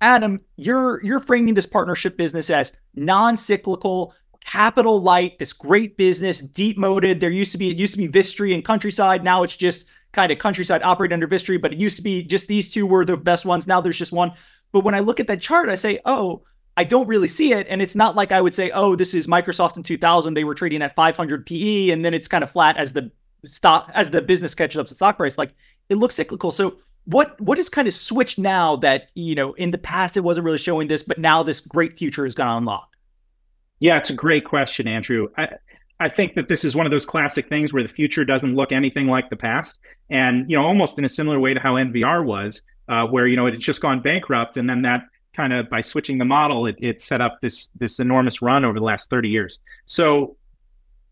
Adam, you're you're framing this partnership business as non-cyclical, capital light, this great business, deep moated. There used to be it used to be Vistry and Countryside. Now it's just kind of Countryside operate under Vistry, but it used to be just these two were the best ones. Now there's just one. But when I look at that chart, I say, oh, I don't really see it. And it's not like I would say, oh, this is Microsoft in 2000. They were trading at 500 PE, and then it's kind of flat as the stock as the business catches up to stock price. Like it looks cyclical. So what what is kind of switched now that you know in the past it wasn't really showing this, but now this great future is going to unlock? Yeah, it's a great question, Andrew. I, I think that this is one of those classic things where the future doesn't look anything like the past, and you know, almost in a similar way to how NVR was, uh, where you know it had just gone bankrupt, and then that kind of by switching the model, it, it set up this this enormous run over the last 30 years. So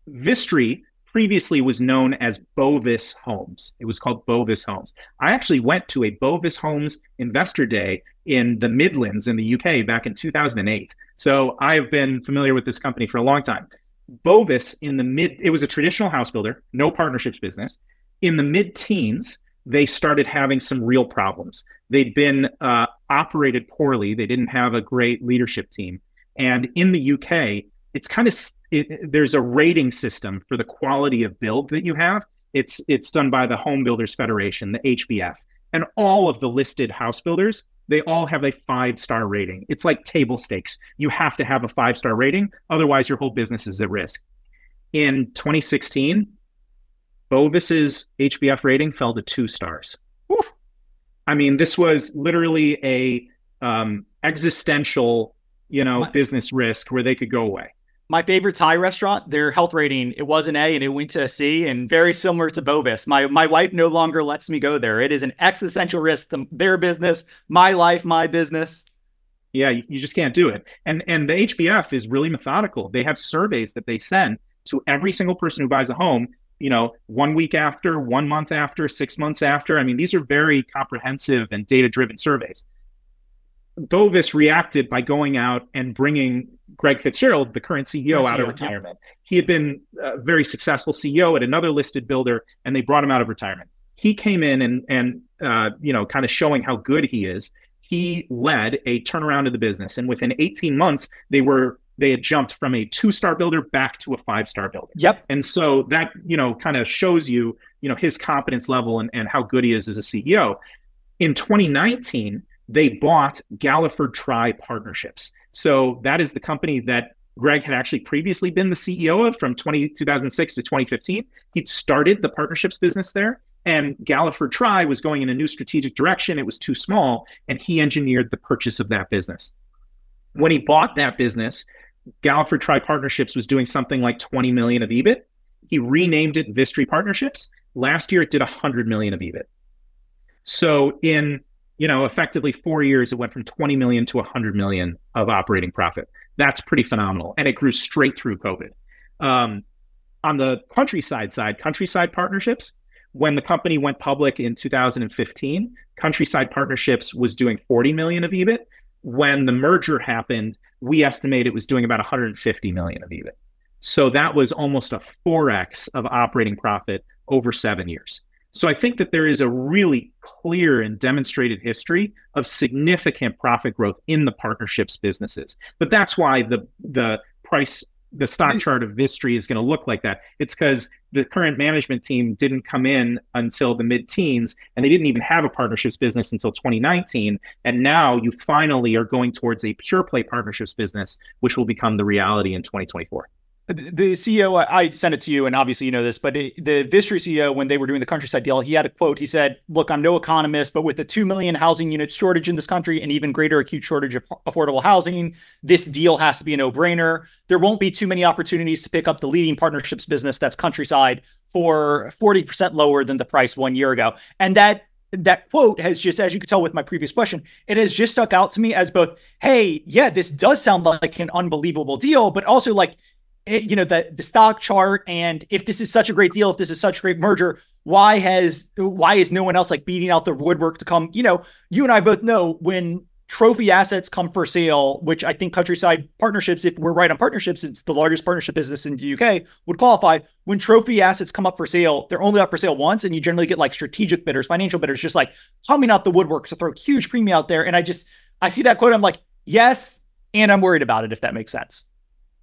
Vistry previously was known as Bovis Homes. It was called Bovis Homes. I actually went to a Bovis Homes investor day in the Midlands in the UK back in 2008. So I have been familiar with this company for a long time. Bovis in the mid, it was a traditional house builder, no partnerships business. In the mid teens, they started having some real problems. They'd been uh, operated poorly. They didn't have a great leadership team. And in the UK, it's kind of it, there's a rating system for the quality of build that you have. It's it's done by the Home Builders Federation, the HBF, and all of the listed house builders. They all have a five star rating. It's like table stakes. You have to have a five star rating, otherwise your whole business is at risk. In 2016, Bovis's HBF rating fell to two stars. Oof. I mean, this was literally a um, existential, you know, my, business risk where they could go away. My favorite Thai restaurant, their health rating, it was an A and it went to a C, and very similar to Bovis. My my wife no longer lets me go there. It is an existential risk to their business, my life, my business. Yeah, you, you just can't do it. And and the HBF is really methodical. They have surveys that they send to every single person who buys a home you know, one week after, one month after, six months after. I mean, these are very comprehensive and data driven surveys. Bovis reacted by going out and bringing Greg Fitzgerald, the current CEO, out of retirement. He had been a very successful CEO at another listed builder, and they brought him out of retirement. He came in and and uh, you know, kind of showing how good he is. He led a turnaround of the business, and within 18 months, they were they had jumped from a two star builder back to a five star builder. Yep. And so that you know kind of shows you you know his competence level and, and how good he is as a CEO. In 2019, they bought Galliford Try Partnerships. So that is the company that Greg had actually previously been the CEO of from 20, 2006 to 2015. He'd started the partnerships business there. And Galliford Try was going in a new strategic direction. It was too small. And he engineered the purchase of that business. When he bought that business, Galliford Try Partnerships was doing something like 20 million of EBIT. He renamed it Vistry Partnerships. Last year, it did 100 million of EBIT. So in you know, effectively four years, it went from 20 million to 100 million of operating profit. That's pretty phenomenal. And it grew straight through COVID. Um, on the countryside side, countryside partnerships, when the company went public in 2015, countryside partnerships was doing 40 million of EBIT. When the merger happened, we estimate it was doing about 150 million of EBIT. So that was almost a 4x of operating profit over seven years. So I think that there is a really clear and demonstrated history of significant profit growth in the partnerships businesses. But that's why the the price the stock chart of Vistry is going to look like that. It's because the current management team didn't come in until the mid teens and they didn't even have a partnerships business until 2019. And now you finally are going towards a pure play partnerships business, which will become the reality in 2024 the CEO, I sent it to you, and obviously you know this, but the Vistry CEO, when they were doing the countryside deal, he had a quote. He said, "Look, I'm no economist, but with the two million housing unit shortage in this country and even greater acute shortage of affordable housing, this deal has to be a no-brainer. There won't be too many opportunities to pick up the leading partnerships business that's countryside for 40% lower than the price one year ago." And that that quote has just, as you could tell with my previous question, it has just stuck out to me as both, hey, yeah, this does sound like an unbelievable deal, but also like you know the the stock chart and if this is such a great deal if this is such a great merger why has why is no one else like beating out the woodwork to come? You know you and i both know when trophy assets come for sale which i think countryside partnerships if we're right on partnerships it's the largest partnership business in the uk would qualify. When trophy assets come up for sale they're only up for sale once and you generally get like strategic bidders financial bidders just like coming out the woodwork to throw a huge premium out there and i just i see that quote i'm like yes and i'm worried about it if that makes sense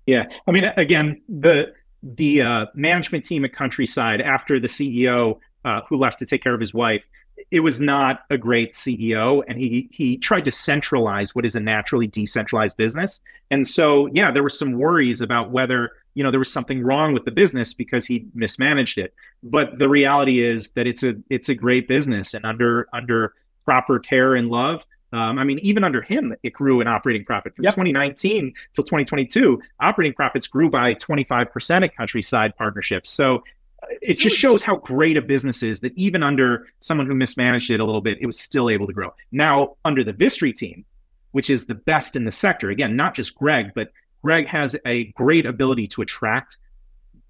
yeah, I mean, again, the the uh, management team at Countryside after the CEO uh, who left to take care of his wife, it was not a great CEO, and he he tried to centralize what is a naturally decentralized business. And so, yeah, there were some worries about whether you know there was something wrong with the business because he mismanaged it. But the reality is that it's a it's a great business, and under under proper care and love, um, I mean, even under him, it grew in operating profit from yep. 2019 till 2022. Operating profits grew by 25% at Countryside Partnerships. So uh, it just shows how great a business is that even under someone who mismanaged it a little bit, it was still able to grow. Now, under the Vistry team, which is the best in the sector, again, not just Greg, but Greg has a great ability to attract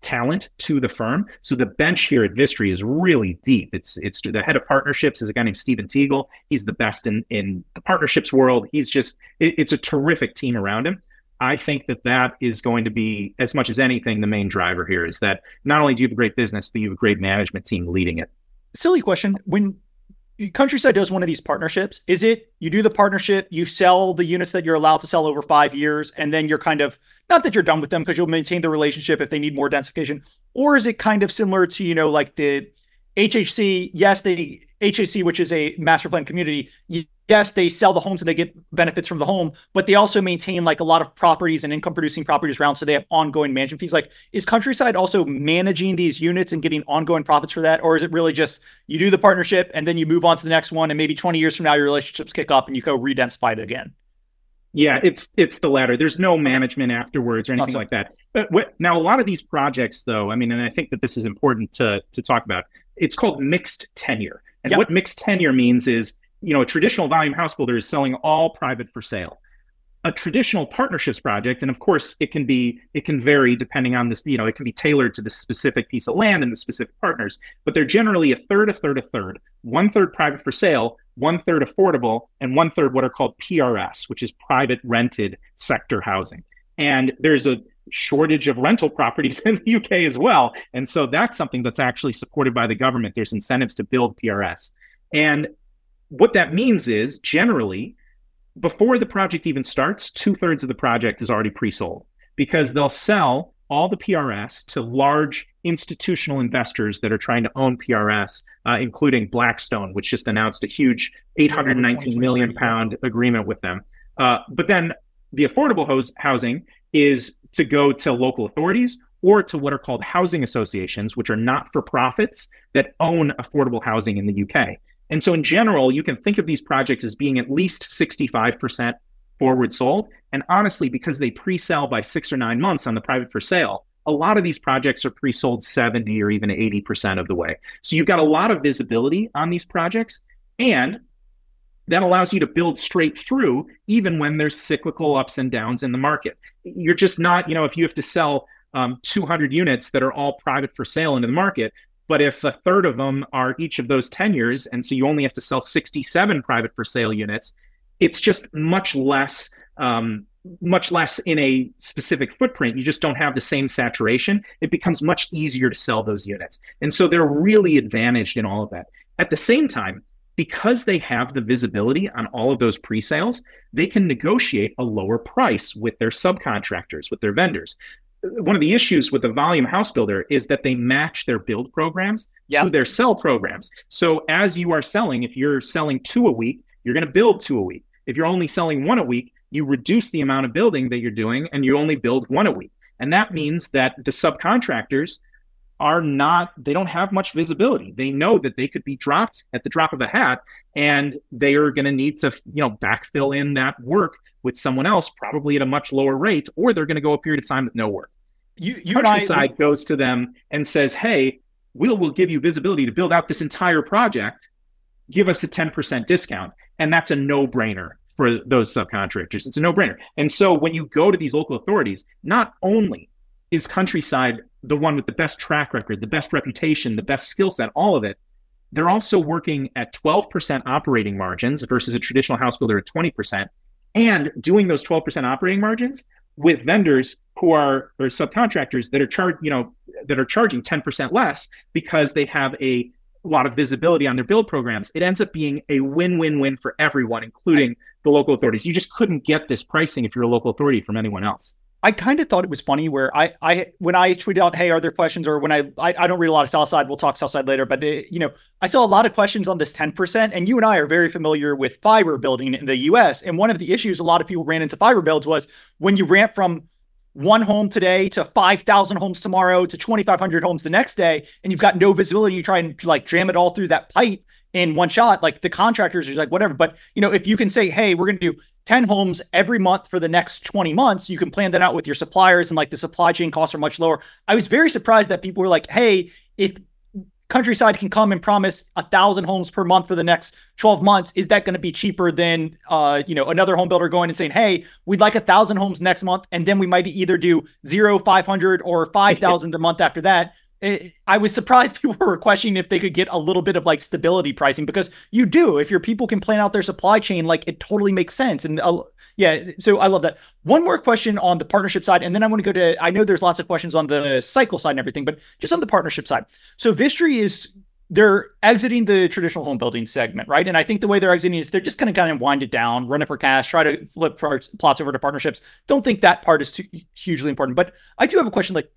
talent to the firm. So the bench here at Vistry is really deep. It's it's the head of partnerships is a guy named Stephen Teagle. He's the best in in the partnerships world. He's just it, it's a terrific team around him. I think that that is going to be as much as anything the main driver here is that not only do you have a great business, but you have a great management team leading it. Silly question: When Countryside does one of these partnerships. Is it you do the partnership, you sell the units that you're allowed to sell over five years, and then you're kind of not that you're done with them because you'll maintain the relationship if they need more densification, or is it kind of similar to you know like the HHC? Yes, the HHC, which is a master plan community yes, they sell the homes and they get benefits from the home, but they also maintain like a lot of properties and income producing properties around. So they have ongoing management fees. Like, is Countryside also managing these units and getting ongoing profits for that? Or is it really just you do the partnership and then you move on to the next one? And maybe 20 years from now, your relationships kick up and you go redensify it again? Yeah, it's it's the latter. There's no management afterwards or anything like that. But what, now a lot of these projects, though, I mean, and I think that this is important to to talk about. It's called mixed tenure, and yep. what mixed tenure means is you know, a traditional volume house builder is selling all private for sale. a traditional partnerships project and of course it can be it can vary depending on this you know it can be tailored to the specific piece of land and the specific partners but they're generally a third a third a third. One third private for sale one third affordable and one third what are called prs which is private rented sector housing. And there's a shortage of rental properties [laughs] in the uk as well and so that's something that's actually supported by the government. There's incentives to build prs and what that means is generally before the project even starts, two thirds of the project is already pre sold because they'll sell all the PRS to large institutional investors that are trying to own PRS, uh, including Blackstone, which just announced a huge 819 million pound agreement with them. Uh, but then the affordable housing is to go to local authorities or to what are called housing associations, which are not for profits that own affordable housing in the UK. And so, in general, you can think of these projects as being at least 65% forward sold. And honestly, because they pre sell by six or nine months on the private for sale, a lot of these projects are pre sold 70 or even 80% of the way. So, you've got a lot of visibility on these projects. And that allows you to build straight through, even when there's cyclical ups and downs in the market. You're just not, you know, if you have to sell um, 200 units that are all private for sale into the market, but if a third of them are each of those tenures, and so you only have to sell 67 private for sale units, it's just much less, um, much less in a specific footprint. You just don't have the same saturation. It becomes much easier to sell those units. And so they're really advantaged in all of that. At the same time, because they have the visibility on all of those pre-sales, they can negotiate a lower price with their subcontractors, with their vendors one of the issues with the volume house builder is that they match their build programs yep. to their sell programs. So as you are selling, if you're selling two a week, you're going to build two a week. If you're only selling one a week, you reduce the amount of building that you're doing and you only build one a week. And that means that the subcontractors are not, they don't have much visibility. They know that they could be dropped at the drop of a hat and they are going to need to, you know, backfill in that work with someone else, probably at a much lower rate, or they're going to go a period of time with no work. You, I, goes to them and says, "Hey, we'll will give you visibility to build out this entire project. Give us a ten percent discount," and that's a no brainer for those subcontractors. It's a no brainer. And so when you go to these local authorities, not only is Countryside the one with the best track record, the best reputation, the best skill set, all of it, they're also working at 12% operating margins versus a traditional house builder at 20% and doing those 12% operating margins with vendors who are or subcontractors that are charged, you know, that are charging 10% less because they have a lot of visibility on their build programs. It ends up being a win-win-win for everyone, including the local authorities. You just couldn't get this pricing if you're a local authority from anyone else. I kind of thought it was funny where I, I when I tweeted out, "Hey, are there questions?" or when I, I, I don't read a lot of sell-side. We'll talk sell-side later, but it, you know, I saw a lot of questions on this ten percent, and you and I are very familiar with fiber building in the U.S. And one of the issues a lot of people ran into fiber builds was when you ramp from one home today to 5,000 homes tomorrow to 2,500 homes the next day, and you've got no visibility, you try and like jam it all through that pipe in one shot, like the contractors are like, whatever. But, you know, if you can say, hey, we're going to do 10 homes every month for the next 20 months, you can plan that out with your suppliers and like the supply chain costs are much lower. I was very surprised that people were like, hey, if Countryside can come and promise a thousand homes per month for the next 12 months. Is that going to be cheaper than, uh, you know, another home builder going and saying, "Hey, we'd like a thousand homes next month," and then we might either do zero, 500, or [laughs] 5,000 the month after that. I was surprised [laughs] people were questioning if they could get a little bit of like stability pricing because you do. If your people can plan out their supply chain, like it totally makes sense. And yeah, so I love that. One more question on the partnership side, and then I want to go to. I know there's lots of questions on the cycle side and everything, but just on the partnership side. So Vistry is they're exiting the traditional home building segment, right? And I think the way they're exiting is they're just going to kind of wind it down, run it for cash, try to flip plots over to partnerships. Don't think that part is too hugely important. But I do have a question like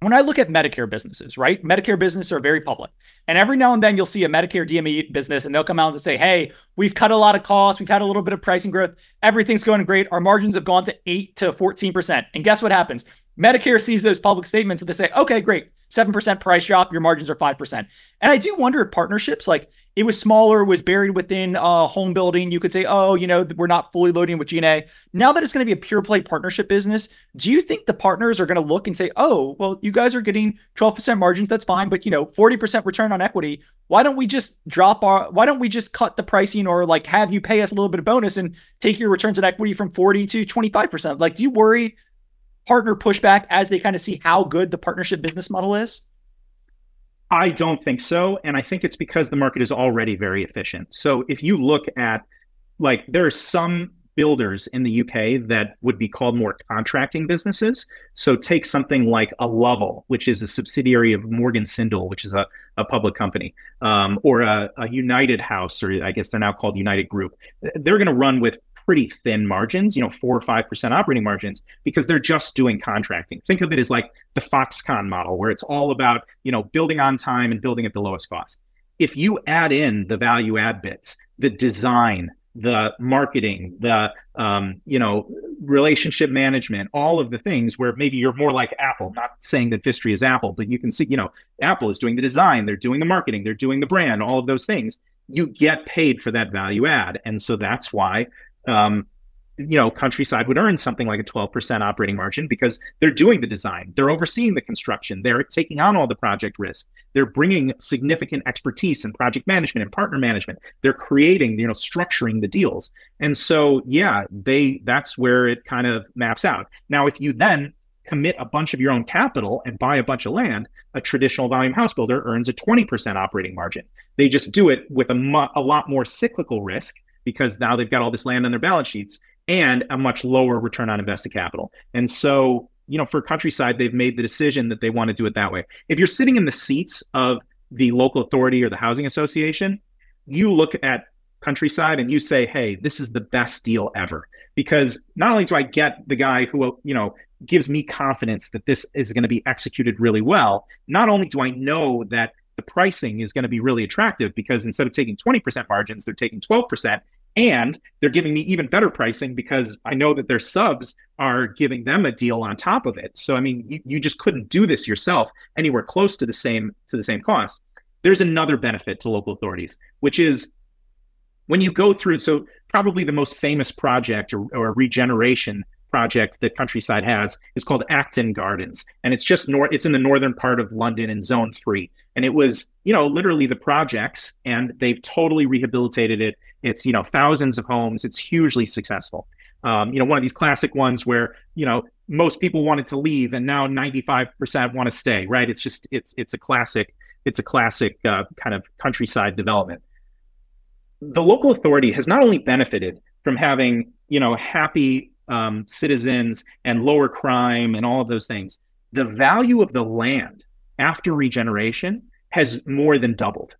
when I look at Medicare businesses, right? Medicare businesses are very public. And every now and then you'll see a Medicare DME business and they'll come out and say, hey, we've cut a lot of costs. We've had a little bit of pricing growth. Everything's going great. Our margins have gone to 8 to 14%. And guess what happens? Medicare sees those public statements and they say, okay, great. 7% price drop. Your margins are 5%. And I do wonder if partnerships, like it was smaller, was buried within a home building, you could say, oh, you know, we're not fully loading with G&A. Now that it's going to be a pure play partnership business, do you think the partners are going to look and say, oh, well, you guys are getting 12% margins, that's fine, but you know, 40% return on equity. Why don't we just drop our, why don't we just cut the pricing or like have you pay us a little bit of bonus and take your returns on equity from 40 to 25%? Like, do you worry partner pushback as they kind of see how good the partnership business model is? I don't think so. And I think it's because the market is already very efficient. So if you look at, like, there are some builders in the UK that would be called more contracting businesses. So take something like a Lovell, which is a subsidiary of Morgan Sindall, which is a, a public company, um, or a, a United House, or I guess they're now called United Group. They're going to run with pretty thin margins, you know, four or five percent operating margins, because they're just doing contracting. Think of it as like the Foxconn model, where it's all about, you know, building on time and building at the lowest cost. If you add in the value add bits, the design, the marketing, the um, you know, relationship management, all of the things where maybe you're more like Apple, not saying that Vistry is Apple, but you can see, you know, Apple is doing the design, they're doing the marketing, they're doing the brand, all of those things. You get paid for that value add. And so that's why um, you know, Countryside would earn something like a 12% operating margin because they're doing the design, they're overseeing the construction, they're taking on all the project risk, they're bringing significant expertise in project management and partner management, they're creating, you know, structuring the deals. And so, yeah, they that's where it kind of maps out. Now, if you then commit a bunch of your own capital and buy a bunch of land, a traditional volume house builder earns a 20% operating margin. They just do it with a, mu- a lot more cyclical risk because now they've got all this land on their balance sheets and a much lower return on invested capital. And so, you know, for countryside, they've made the decision that they want to do it that way. If you're sitting in the seats of the local authority or the housing association, you look at countryside and you say, "Hey, this is the best deal ever." Because not only do I get the guy who, you know, gives me confidence that this is going to be executed really well, not only do I know that the pricing is going to be really attractive because instead of taking 20% margins, they're taking 12% and they're giving me even better pricing because I know that their subs are giving them a deal on top of it. So I mean, you, you just couldn't do this yourself anywhere close to the same to the same cost. There's another benefit to local authorities, which is when you go through. So probably the most famous project or, or regeneration project that Countryside has is called Acton Gardens, and it's just north. It's in the northern part of London in Zone Three, and it was you know literally the projects, and they've totally rehabilitated it. It's you know thousands of homes. It's hugely successful. Um, you know, one of these classic ones where you know most people wanted to leave, and now ninety five percent want to stay. Right? It's just it's it's a classic. It's a classic uh, kind of countryside development. The local authority has not only benefited from having you know happy um, citizens and lower crime and all of those things, the value of the land after regeneration has more than doubled.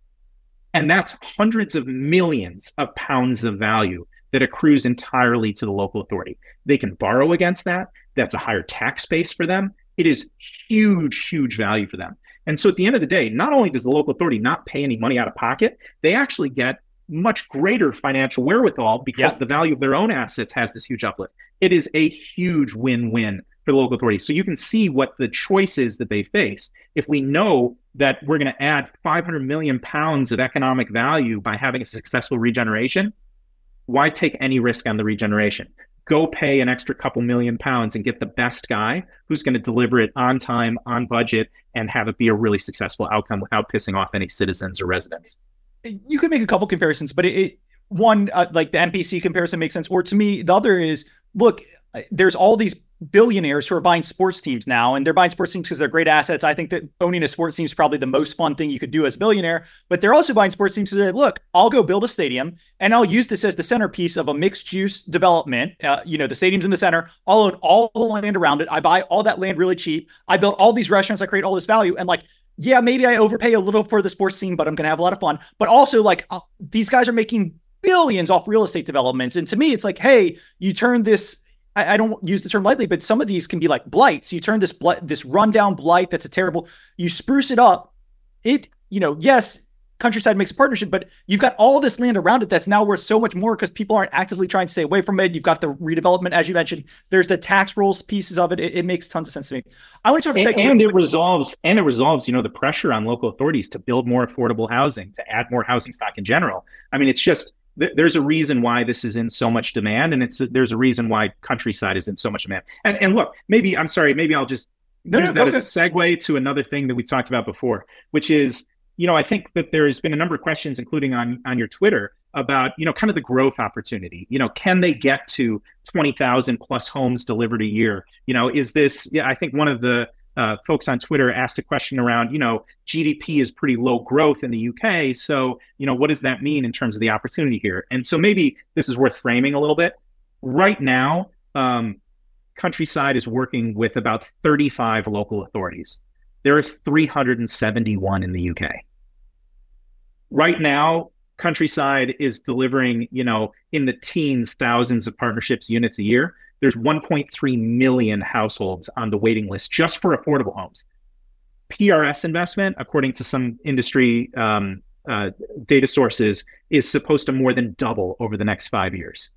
And that's hundreds of millions of pounds of value that accrues entirely to the local authority. They can borrow against that. That's a higher tax base for them. It is huge, huge value for them. And so at the end of the day, not only does the local authority not pay any money out of pocket, they actually get much greater financial wherewithal because yeah. the value of their own assets has this huge uplift. It is a huge win-win for the local authority. So you can see what the choice is that they face. If we know that we're going to add 500 million pounds of economic value by having a successful regeneration, why take any risk on the regeneration? Go pay an extra couple million pounds and get the best guy who's going to deliver it on time, on budget, and have it be a really successful outcome without pissing off any citizens or residents you could make a couple comparisons, but it, it one uh, like the NPC comparison makes sense. Or to me, the other is look, uh, there's all these billionaires who are buying sports teams now, and they're buying sports teams because they're great assets. I think that owning a sports team is probably the most fun thing you could do as a billionaire. But they're also buying sports teams to say, look, I'll go build a stadium and I'll use this as the centerpiece of a mixed use development. Uh, you know, the stadium's in the center. I'll own all the land around it. I buy all that land really cheap. I build all these restaurants. I create all this value. And like, yeah, maybe I overpay a little for the sports scene, but I'm going to have a lot of fun. But also, like, uh, these guys are making billions off real estate developments. And to me, it's like, hey, you turn this. I, don't use the term lightly, but some of these can be like blights. You turn this blight, this rundown blight that's a terrible. You spruce it up. It, you know, yes, Countryside makes a partnership, but you've got all this land around it that's now worth so much more because people aren't actively trying to stay away from it. You've got the redevelopment, as you mentioned. There's the tax rules pieces of it. It, it makes tons of sense to me. I want to talk and, and it resolves and it resolves, you know, the pressure on local authorities to build more affordable housing, to add more housing stock in general. I mean, it's just there's a reason why this is in so much demand, and it's there's a reason why countryside is in so much demand. And and look, maybe I'm sorry, maybe I'll just no, use no, that as a segue to another thing that we talked about before, which is you know I think that there's been a number of questions, including on on your Twitter, about you know kind of the growth opportunity. You know, can they get to twenty thousand plus homes delivered a year? You know, is this? Yeah, I think one of the uh, folks on Twitter asked a question around, you know, GDP is pretty low growth in the UK. So, you know, what does that mean in terms of the opportunity here? And so maybe this is worth framing a little bit. Right now, um, Countryside is working with about 35 local authorities. There are 371 in the UK. Right now, Countryside is delivering, you know, in the teens, thousands of partnerships units a year. There's 1.3 million households on the waiting list just for affordable homes. PRS investment, according to some industry um, uh, data sources, is supposed to more than double over the next five years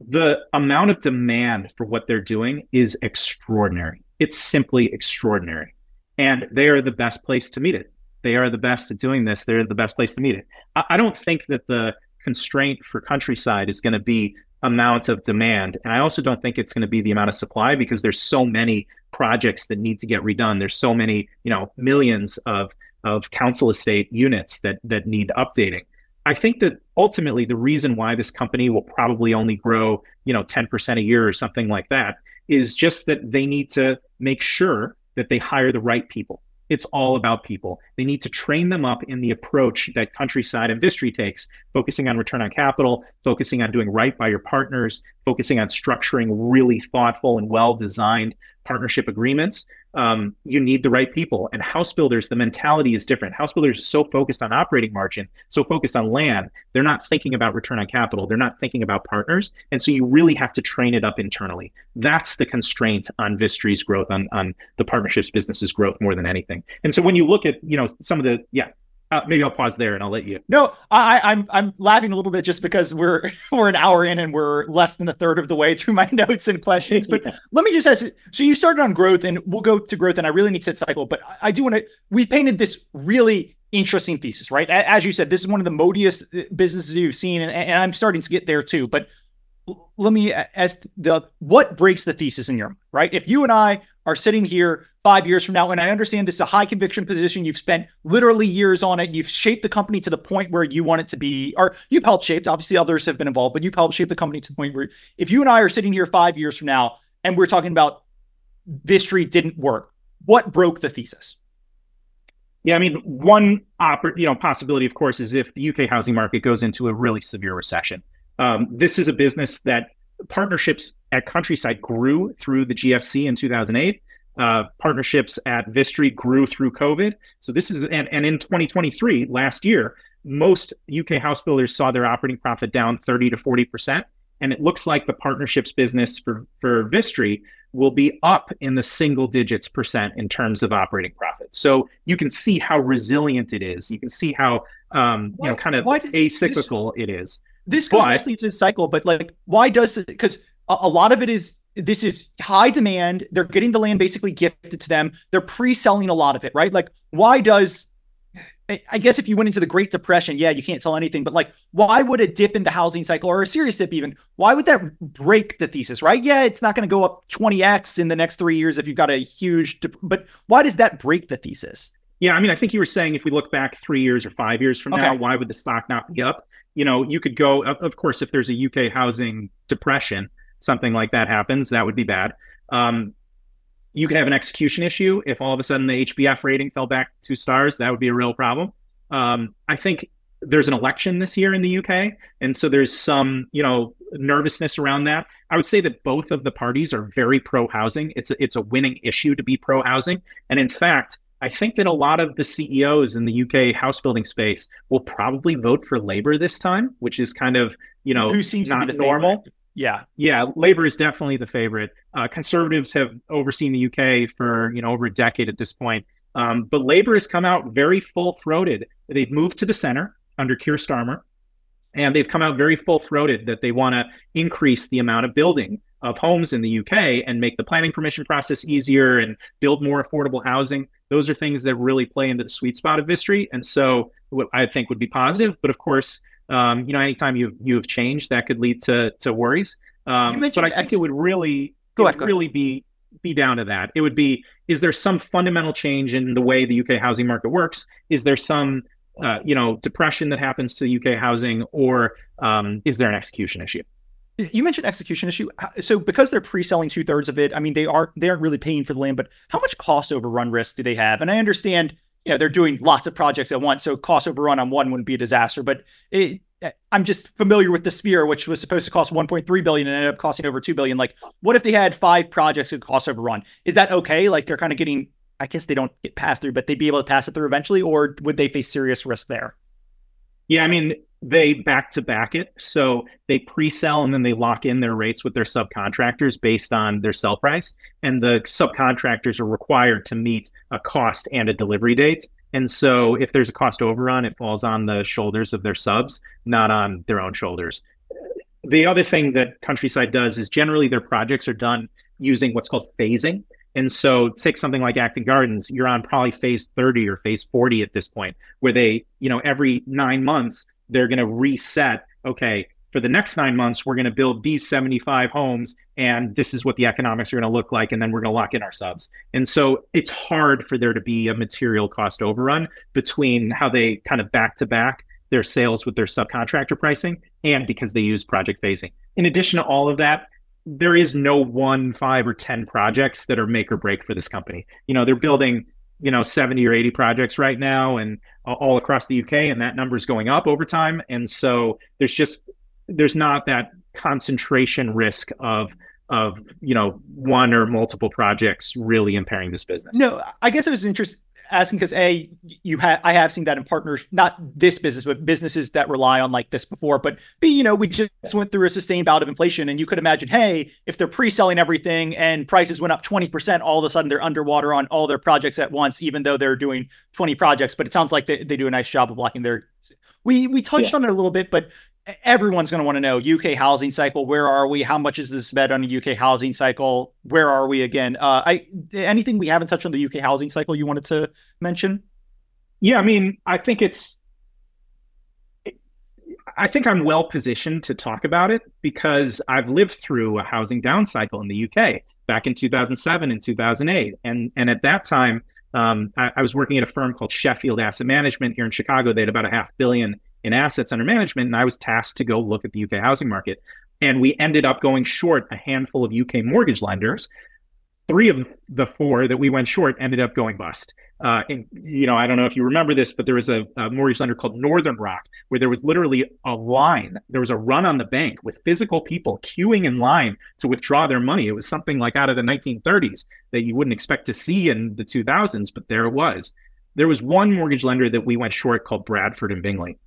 the amount of demand for what they're doing is extraordinary. It's simply extraordinary. And they are the best place to meet it. They are the best at doing this. They're the best place to meet it. I, I don't think that the constraint for countryside is going to be amount of demand. And I also don't think it's going to be the amount of supply because there's so many projects that need to get redone. There's so many, you know, millions of of council estate units that that need updating. I think that ultimately the reason why this company will probably only grow, you know, 10% a year or something like that is just that they need to make sure that they hire the right people. It's all about people. They need to train them up in the approach that Countryside and Vistry takes, focusing on return on capital, focusing on doing right by your partners, focusing on structuring really thoughtful and well designed partnership agreements um, you need the right people. And house builders, the mentality is different. House builders are so focused on operating margin, so focused on land, they're not thinking about return on capital. They're not thinking about partners. And so you really have to train it up internally. That's the constraint on Vistry's growth, on, on the partnerships business's growth more than anything. And so when you look at, you know, some of the, yeah, uh, maybe I'll pause there and I'll let you. No, I, I'm I'm laughing a little bit just because we're [laughs] we're an hour in and we're less than a third of the way through my [laughs] notes and questions. But yeah. let me just ask. So you started on growth, and we'll go to growth, and I really need to cycle. But I, do want to. We've painted this really interesting thesis, right? As you said, this is one of the modiest uh, businesses you've seen, and, and I'm starting to get there too. But let me ask the what breaks the thesis in your mind, right? If you and I are sitting here five years from now, and I understand this is a high conviction position, you've spent literally years on it, you've shaped the company to the point where you want it to be, or you've helped shape. Obviously, others have been involved, but you've helped shape the company to the point where if you and I are sitting here five years from now, and we're talking about Vistry didn't work, what broke the thesis? Yeah, I mean, one oppor- you know possibility, of course, is if the UK housing market goes into a really severe recession. Um, this is a business that partnerships at Countryside grew through the GFC in 2008. Uh, partnerships at Vistry grew through COVID. So this is and, and in 2023, last year, most UK house builders saw their operating profit down 30 to 40 percent, and it looks like the partnerships business for for Vistry will be up in the single digits percent in terms of operating profit. So you can see how resilient it is. You can see how um, you know kind of acyclical this, it is. This goes nicely to cycle, but like, why does it? Because a, a lot of it is this is high demand. They're getting the land basically gifted to them. They're pre-selling a lot of it, right? Like, why does I guess if you went into the Great Depression, yeah, you can't sell anything, but like, why would a dip in the housing cycle or a serious dip even, why would that break the thesis, right? Yeah, it's not going to go up 20x in the next three years if you've got a huge, dip, but why does that break the thesis? Yeah, I mean, I think you were saying if we look back three years or five years from okay. now, why would the stock not be up? you know, you could go, of course, if there's a UK housing depression, something like that happens, that would be bad. Um, you could have an execution issue if all of a sudden the HBF rating fell back two stars. That would be a real problem. Um, I think there's an election this year in the UK, and so there's some, you know, nervousness around that. I would say that both of the parties are very pro housing. It's a, it's a winning issue to be pro housing, and in fact, I think that a lot of the CEOs in the UK house building space will probably vote for Labour this time, which is kind of you know who seems not to be normal. Favorite. Yeah, yeah, Labour is definitely the favorite. Uh, conservatives have overseen the UK for you know over a decade at this point. Um, but Labour has come out very full throated. They've moved to the center under Keir Starmer, and they've come out very full throated that they want to increase the amount of building of homes in the UK and make the planning permission process easier and build more affordable housing. Those are things that really play into the sweet spot of Vistry, and so what I think would be positive. But of course, um, you know, anytime you you have changed, that could lead to to worries. Um, but I think it would really go ahead, would really be be down to that. It would be: is there some fundamental change in the way the UK housing market works? Is there some uh, you know depression that happens to UK housing, or um, is there an execution issue? You mentioned execution issue. So because they're pre-selling two thirds of it, I mean they are they aren't really paying for the land. But how much cost overrun risk do they have? And I understand you know they're doing lots of projects at once, so cost overrun on one wouldn't be a disaster. But it, eh, I'm just familiar with the Sphere, which was supposed to cost 1.3 billion and ended up costing over 2 billion. Like, what if they had five projects that cost overrun? Is that okay? Like, they're kind of getting. I guess they don't get passed through, but they'd be able to pass it through eventually, or would they face serious risk there? Yeah, I mean, they back to back it. So they pre sell and then they lock in their rates with their subcontractors based on their sell price. And the subcontractors are required to meet a cost and a delivery date. And so if there's a cost overrun, it falls on the shoulders of their subs, not on their own shoulders. The other thing that Countryside does is generally their projects are done using what's called phasing. And so take something like Acton Gardens, you're on probably phase 30 or phase 40 at this point, where they, you know, every nine months, they're going to reset, okay, for the next nine months, we're going to build these 75 homes, and this is what the economics are going to look like, and then we're going to lock in our subs. And so it's hard for there to be a material cost overrun between how they kind of back to back their sales with their subcontractor pricing and because they use project phasing. In addition to all of that, there is no one, five, or 10 projects that are make or break for this company. You know, they're building you know 70 or 80 projects right now and all across the UK and that number is going up over time and so there's just there's not that concentration risk of of you know one or multiple projects really impairing this business. No, I guess it was interesting asking because a you have I have seen that in partners, not this business, but businesses that rely on like this before. But b you know we just went through a sustained bout of inflation, and you could imagine, hey, if they're pre-selling everything and prices went up twenty percent, all of a sudden they're underwater on all their projects at once, even though they're doing twenty projects. But it sounds like they, they do a nice job of blocking their. We we touched yeah. on it a little bit, but everyone's going to want to know UK housing cycle. Where are we? How much is this bet on a UK housing cycle? Where are we again? Uh, I anything we haven't touched on the UK housing cycle you wanted to mention? Yeah, I mean, I think it's. I think I'm well positioned to talk about it because I've lived through a housing down cycle in the UK back in 2007 and 2008, and and at that time. Um, I, I was working at a firm called Sheffield Asset Management here in Chicago. They had about a half billion in assets under management, and I was tasked to go look at the UK housing market. And we ended up going short a handful of UK mortgage lenders. Three of the four that we went short ended up going bust. Uh, and you know, I don't know if you remember this, but there was a, a, mortgage lender called Northern Rock where there was literally a line. There was a run on the bank with physical people queuing in line to withdraw their money. It was something like out of the 1930s that you wouldn't expect to see in the 2000s, but there it was. There was one mortgage lender that we went short called Bradford and Bingley.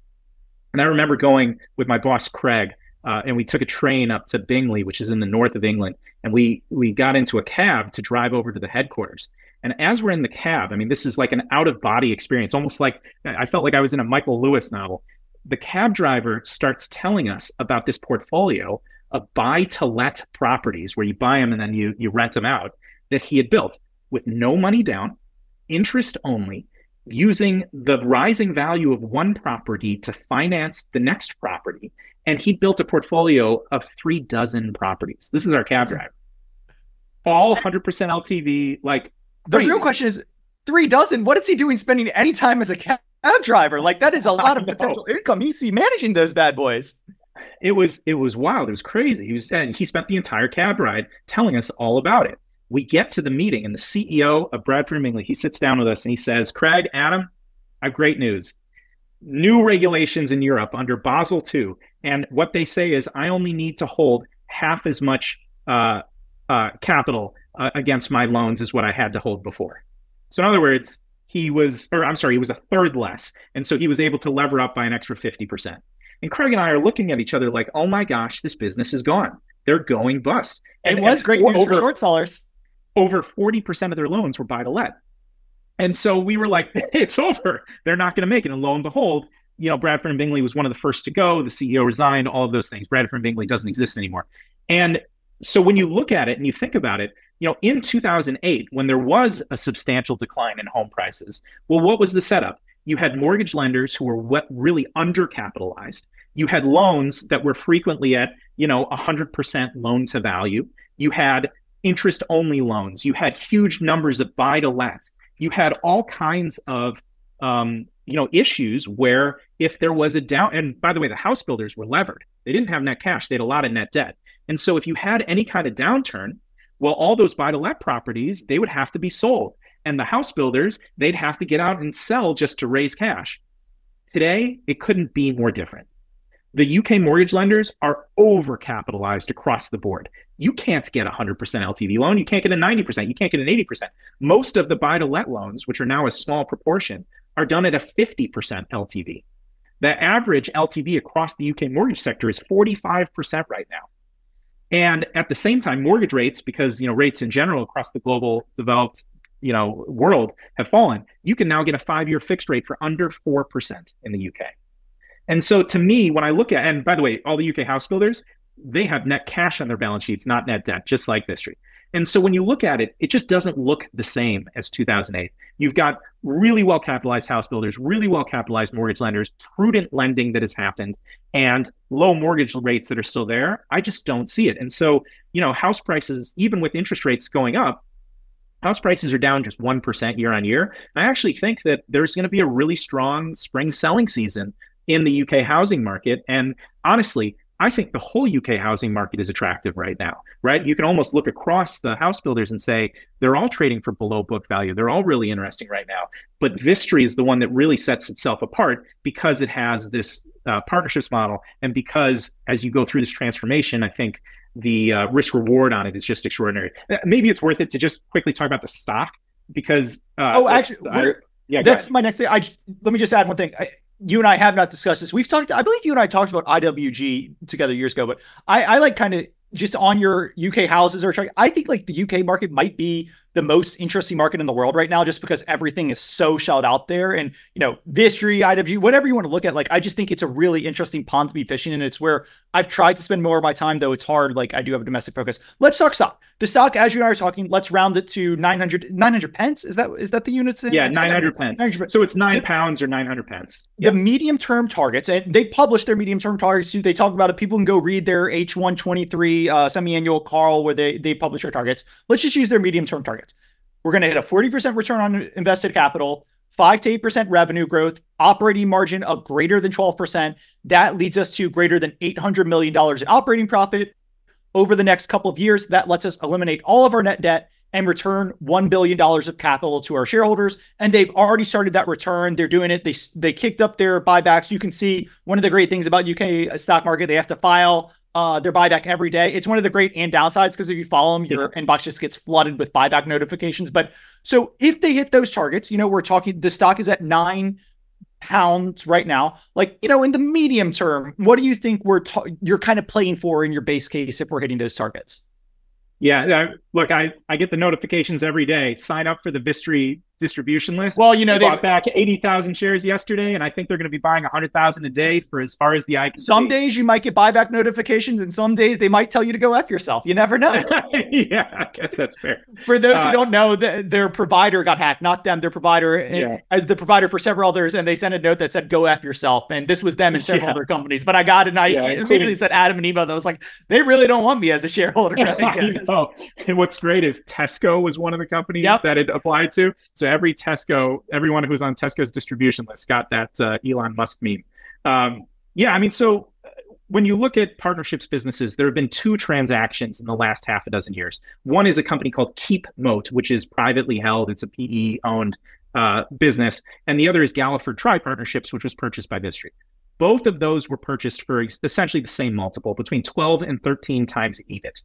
And I remember going with my boss Craig, uh, and we took a train up to Bingley, which is in the north of England, and we we got into a cab to drive over to the headquarters. And as we're in the cab, I mean, this is like an out of body experience, almost like I felt like I was in a Michael Lewis novel. The cab driver starts telling us about this portfolio of buy to let properties where you buy them and then you you rent them out that he had built with no money down, interest only, using the rising value of one property to finance the next property. And he built a portfolio of three dozen properties. This is our cab driver. All 100% LTV. Like, the crazy. real question is three dozen. What is he doing spending any time as a cab driver? Like, that is a [laughs] lot of potential income. He's managing those bad boys. It was it was wild. It was crazy. He was and he spent the entire cab ride telling us all about it we get to the meeting and the CEO of Bradford Bingley, he sits down with us and he says, Craig, Adam, I have great news. New regulations in Europe under Basel II. And what they say is, I only need to hold half as much uh, uh, capital uh, against my loans as what I had to hold before. So, in other words, he was, or I'm sorry, he was a third less. And so he was able to lever up by an extra 50%. And Craig and I are looking at each other like, oh my gosh, this business is gone. They're going bust. And it was great news over, for short sellers over 40% of their loans were buy to let. And so we were like, [laughs] it's over. They're not going to make it. And lo and behold, you know, Bradford and Bingley was one of the first to go. The CEO resigned, all of those things. Bradford and Bingley doesn't exist anymore. And so when you look at it and you think about it, you know, in 2008, when there was a substantial decline in home prices, well, what was the setup? You had mortgage lenders who were what really undercapitalized. You had loans that were frequently at, you know, 100% loan to value. You had interest only loans. You had huge numbers of buy to let. You had all kinds of, um, you know, issues where if there was a down, and by the way, the house builders were levered. They didn't have net cash. They had a lot of net debt. And so if you had any kind of downturn, well, all those buy to let properties, they would have to be sold. And the house builders, they'd have to get out and sell just to raise cash. Today, it couldn't be more different. The UK mortgage lenders are overcapitalized across the board. You can't get a 100% LTV loan. You can't get a 90%. You can't get an 80%. Most of the buy to let loans, which are now a small proportion, are done at a 50% LTV. The average LTV across the UK mortgage sector is 45% right now. And at the same time, mortgage rates, because you know rates in general across the global developed you know world have fallen, you can now get a five-year fixed rate for under four percent in the UK. And so to me, when I look at, and by the way, all the UK house builders, they have net cash on their balance sheets, not net debt, just like Vistry. And so when you look at it, it just doesn't look the same as 2008. You've got really well capitalized house builders, really well capitalized mortgage lenders, prudent lending that has happened, and low mortgage rates that are still there. I just don't see it. And so, you know, house prices, even with interest rates going up, house prices are down just 1% year on year. I actually think that there's going to be a really strong spring selling season in the UK housing market. And honestly, I think the whole UK housing market is attractive right now, right? You can almost look across the house builders and say they're all trading for below book value. They're all really interesting right now. But Vistry is the one that really sets itself apart because it has this uh, partnerships model. And because as you go through this transformation, I think the uh, risk reward on it is just extraordinary. Uh, maybe it's worth it to just quickly talk about the stock because. Uh, oh, actually, I, yeah, that's my next thing. I let me just add one thing. I, you and I have not discussed this. We've talked, I believe you and I talked about IWG together years ago, but I, I like kind of just on your UK houses or I think like the UK market might be the most interesting market in the world right now, just because everything is so shelled out there. And you know, Vistry, IWG, whatever you want to look at, like I just think it's a really interesting pond to be fishing, and it's where I've tried to spend more of my time, though it's hard. Like I do have a domestic focus. Let's talk stock. The stock, as you and I are talking, let's round it to 900, 900 pence. Is that is that the units? In? Yeah, 900 pence. 900 So it's nine the, pounds or 900 pence. The medium term targets, and they publish their medium term targets too. They talk about it. People can go read their H123 uh, semi annual Carl where they, they publish their targets. Let's just use their medium term targets. We're going to hit a 40% return on invested capital, 5 to 8% revenue growth, operating margin of greater than 12%. That leads us to greater than $800 million in operating profit over the next couple of years. That lets us eliminate all of our net debt and return $1 billion of capital to our shareholders. And they've already started that return. They're doing it. They, they kicked up their buybacks. You can see one of the great things about UK stock market, they have to file uh, their buyback every day. It's one of the great and downsides because if you follow them, your yeah. inbox just gets flooded with buyback notifications. But so if they hit those targets, you know, we're talking the stock is at nine pounds right now. Like, you know, in the medium term, what do you think we're ta- you're kind of playing for in your base case if we're hitting those targets? Yeah, look, I, I get the notifications every day. Sign up for the Vistry distribution list. Well, you know, they, they bought back 80,000 shares yesterday, and I think they're going to be buying 100,000 a day for as far as the eye can Some see. days you might get buyback notifications, and some days they might tell you to go F yourself. You never know. [laughs] yeah, I guess that's fair. For those uh, who don't know, the, their provider got hacked, not them, their provider, yeah. as the provider for several others, and they sent a note that said, go F yourself. And this was them and several yeah. other companies. But I got it, and I yeah, immediately said Adam an email that was like, they really don't want me as a shareholder. [laughs] oh, and what's great is Tesco was one of the companies yep. that it applied to. So every Tesco everyone who's on Tesco's distribution list got that uh, Elon Musk meme. Um, yeah, I mean, so uh, when you look at partnerships businesses, there have been two transactions in the last half a dozen years. One is a company called Keep Moat, which is privately held. It's a PE owned uh, business, and the other is Galliford Try Partnerships, which was purchased by Vistry. Both of those were purchased for essentially the same multiple, between 12 and 13 times EBIT,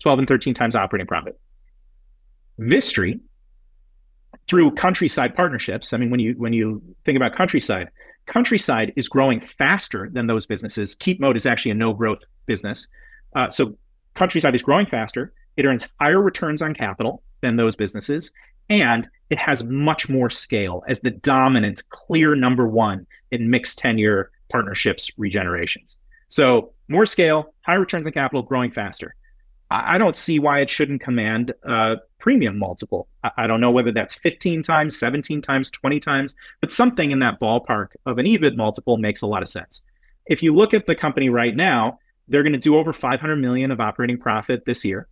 12 and 13 times operating profit. Vistry through countryside partnerships. I mean, when you when you think about countryside, countryside is growing faster than those businesses. Keepmoat is actually a no growth business. Uh, so countryside is growing faster. it earns higher returns on capital than those businesses, and it has much more scale as the dominant, clear number one in mixed tenure partnerships regenerations. So more scale, higher returns on capital, growing faster. I don't see why it shouldn't command a premium multiple. I don't know whether that's 15 times, 17 times, 20 times, but something in that ballpark of an EBIT multiple makes a lot of sense. If you look at the company right now, they're going to do over 500 million of operating profit this year,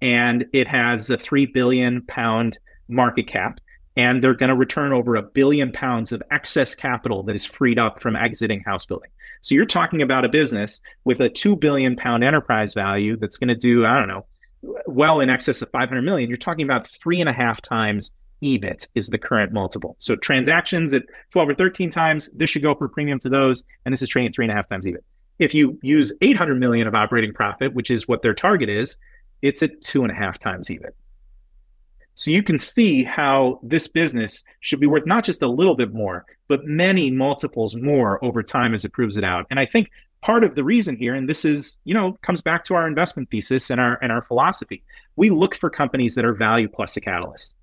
and it has a 3 billion pound market cap, and they're going to return over a billion pounds of excess capital that is freed up from exiting house building. So you're talking about a business with a 2 billion pound enterprise value that's going to do, I don't know, well in excess of 500 million. You're talking about three and a half times EBIT is the current multiple. So transactions at 12 or 13 times, this should go for premium to those, and this is trading at three and a half times EBIT. If you use 800 million of operating profit, which is what their target is, it's at two and a half times EBIT. So you can see how this business should be worth not just a little bit more, but many multiples more over time as it proves it out. And I think part of the reason here, and this is, you know, comes back to our investment thesis and our and our philosophy. We look for companies that are value plus a catalyst.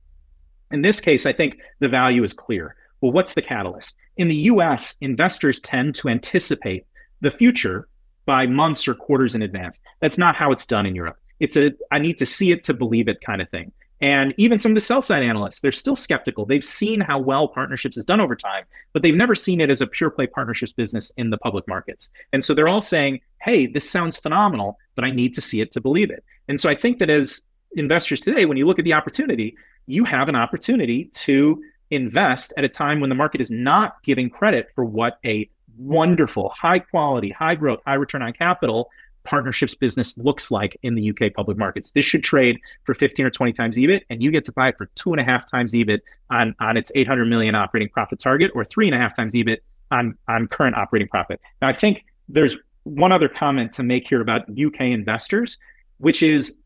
In this case, I think the value is clear. Well, what's the catalyst? In the US, investors tend to anticipate the future by months or quarters in advance. That's not how it's done in Europe. It's a I need to see it to believe it kind of thing. And even some of the sell side analysts, they're still skeptical. They've seen how well partnerships is done over time, but they've never seen it as a pure play partnerships business in the public markets. And so they're all saying, hey, this sounds phenomenal, but I need to see it to believe it. And so I think that as investors today, when you look at the opportunity, you have an opportunity to invest at a time when the market is not giving credit for what a wonderful, high quality, high growth, high return on capital partnerships business looks like in the UK public markets. This should trade for 15 or 20 times EBIT, and you get to buy it for two and a half times EBIT on, on its 800 million operating profit target, or three and a half times EBIT on, on current operating profit. Now, I think there's one other comment to make here about UK investors, which is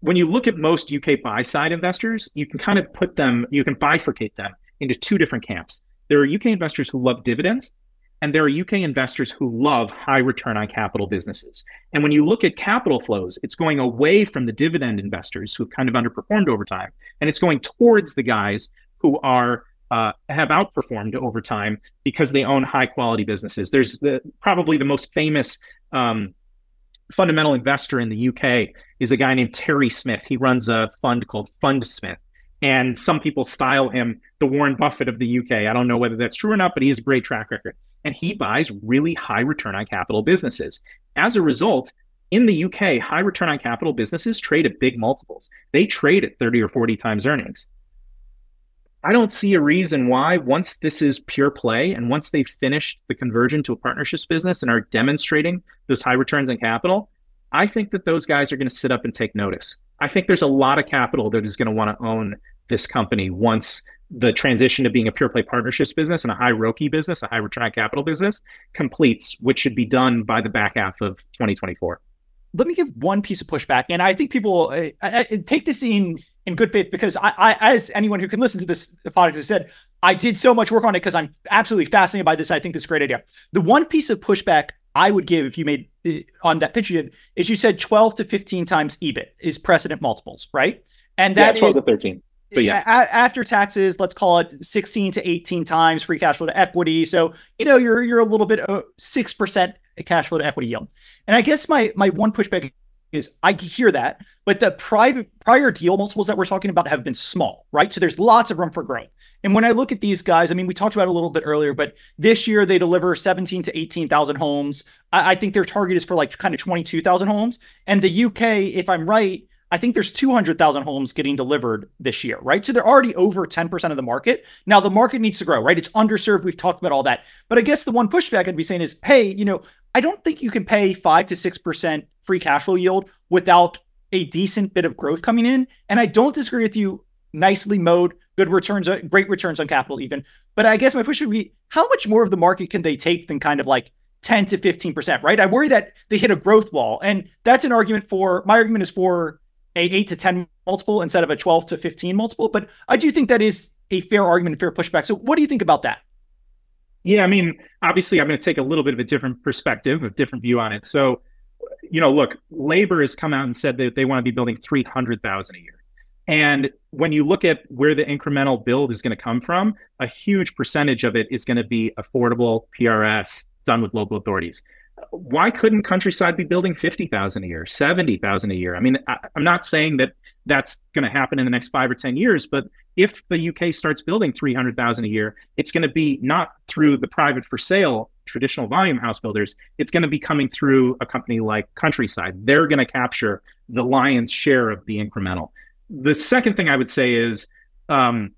when you look at most UK buy side investors, you can kind of put them, you can bifurcate them into two different camps. There are UK investors who love dividends and there are UK investors who love high return on capital businesses. And when you look at capital flows, it's going away from the dividend investors who've kind of underperformed over time, and it's going towards the guys who are uh, have outperformed over time because they own high quality businesses. There's the, probably the most famous um, fundamental investor in the UK is a guy named Terry Smith. He runs a fund called FundSmith. And some people style him the Warren Buffett of the UK. I don't know whether that's true or not, but he has a great track record and he buys really high return on capital businesses. As a result, in the UK, high return on capital businesses trade at big multiples. They trade at 30 or 40 times earnings. I don't see a reason why, once this is pure play and once they've finished the conversion to a partnerships business and are demonstrating those high returns on capital, I think that those guys are going to sit up and take notice. I think there's a lot of capital that is going to want to own this company once the transition to being a pure play partnerships business and a high ROCE business, a high return on capital business completes, which should be done by the back half of 2024. Let me give one piece of pushback, and I think people eh, I, I, eh, take this in in good faith because I, I, as anyone who can listen to this podcast has said, I did so much work on it because I'm absolutely fascinated by this. I think this is a great idea. The one piece of pushback I would give if you made uh, on that pitch you did is you said 12 to 15 times EBIT is precedent multiples, right? And that yeah, 12 is, to 13 but yeah, a- after taxes, let's call it 16 to 18 times free cash flow to equity. So, you know, you're you're a little bit 6% cash flow to equity yield. And I guess my my one pushback is I hear that, but the private prior deal multiples that we're talking about have been small, right? So there's lots of room for growth. And when I look at these guys, I mean, we talked about a little bit earlier, but this year they deliver 17 to 18,000 homes. I, I think their target is for like kind of 22,000 homes. And the UK, if I'm right, I think there's 200,000 homes getting delivered this year, right? So they're already over 10% of the market. Now the market needs to grow, right? It's underserved. We've talked about all that. But I guess the one pushback I'd be saying is, hey, you know, I don't think you can pay 5 to 6% free cash flow yield without a decent bit of growth coming in. And I don't disagree with you nicely mowed, good returns, uh, great returns on capital even. But I guess my push would be how much more of the market can they take than kind of like 10 to 15%, right? I worry that they hit a growth wall. And that's an argument for my argument is for a 8 to 10 multiple instead of a 12 to 15 multiple. But I do think that is a fair argument, a fair pushback. So what do you think about that? Yeah, I mean, obviously, I'm going to take a little bit of a different perspective, a different view on it. So, you know, look, Labour has come out and said that they want to be building 300,000 a year. And when you look at where the incremental build is going to come from, a huge percentage of it is going to be affordable PRS done with local authorities. Why couldn't Countryside be building 50,000 a year, 70,000 a year? I mean, I, am not saying that that's going to happen in the next five or 10 years, but if the UK starts building 300,000 a year, it's going to be not through the private for sale traditional volume house builders. It's going to be coming through a company like Countryside. They're going to capture the lion's share of the incremental. The second thing I would say is um,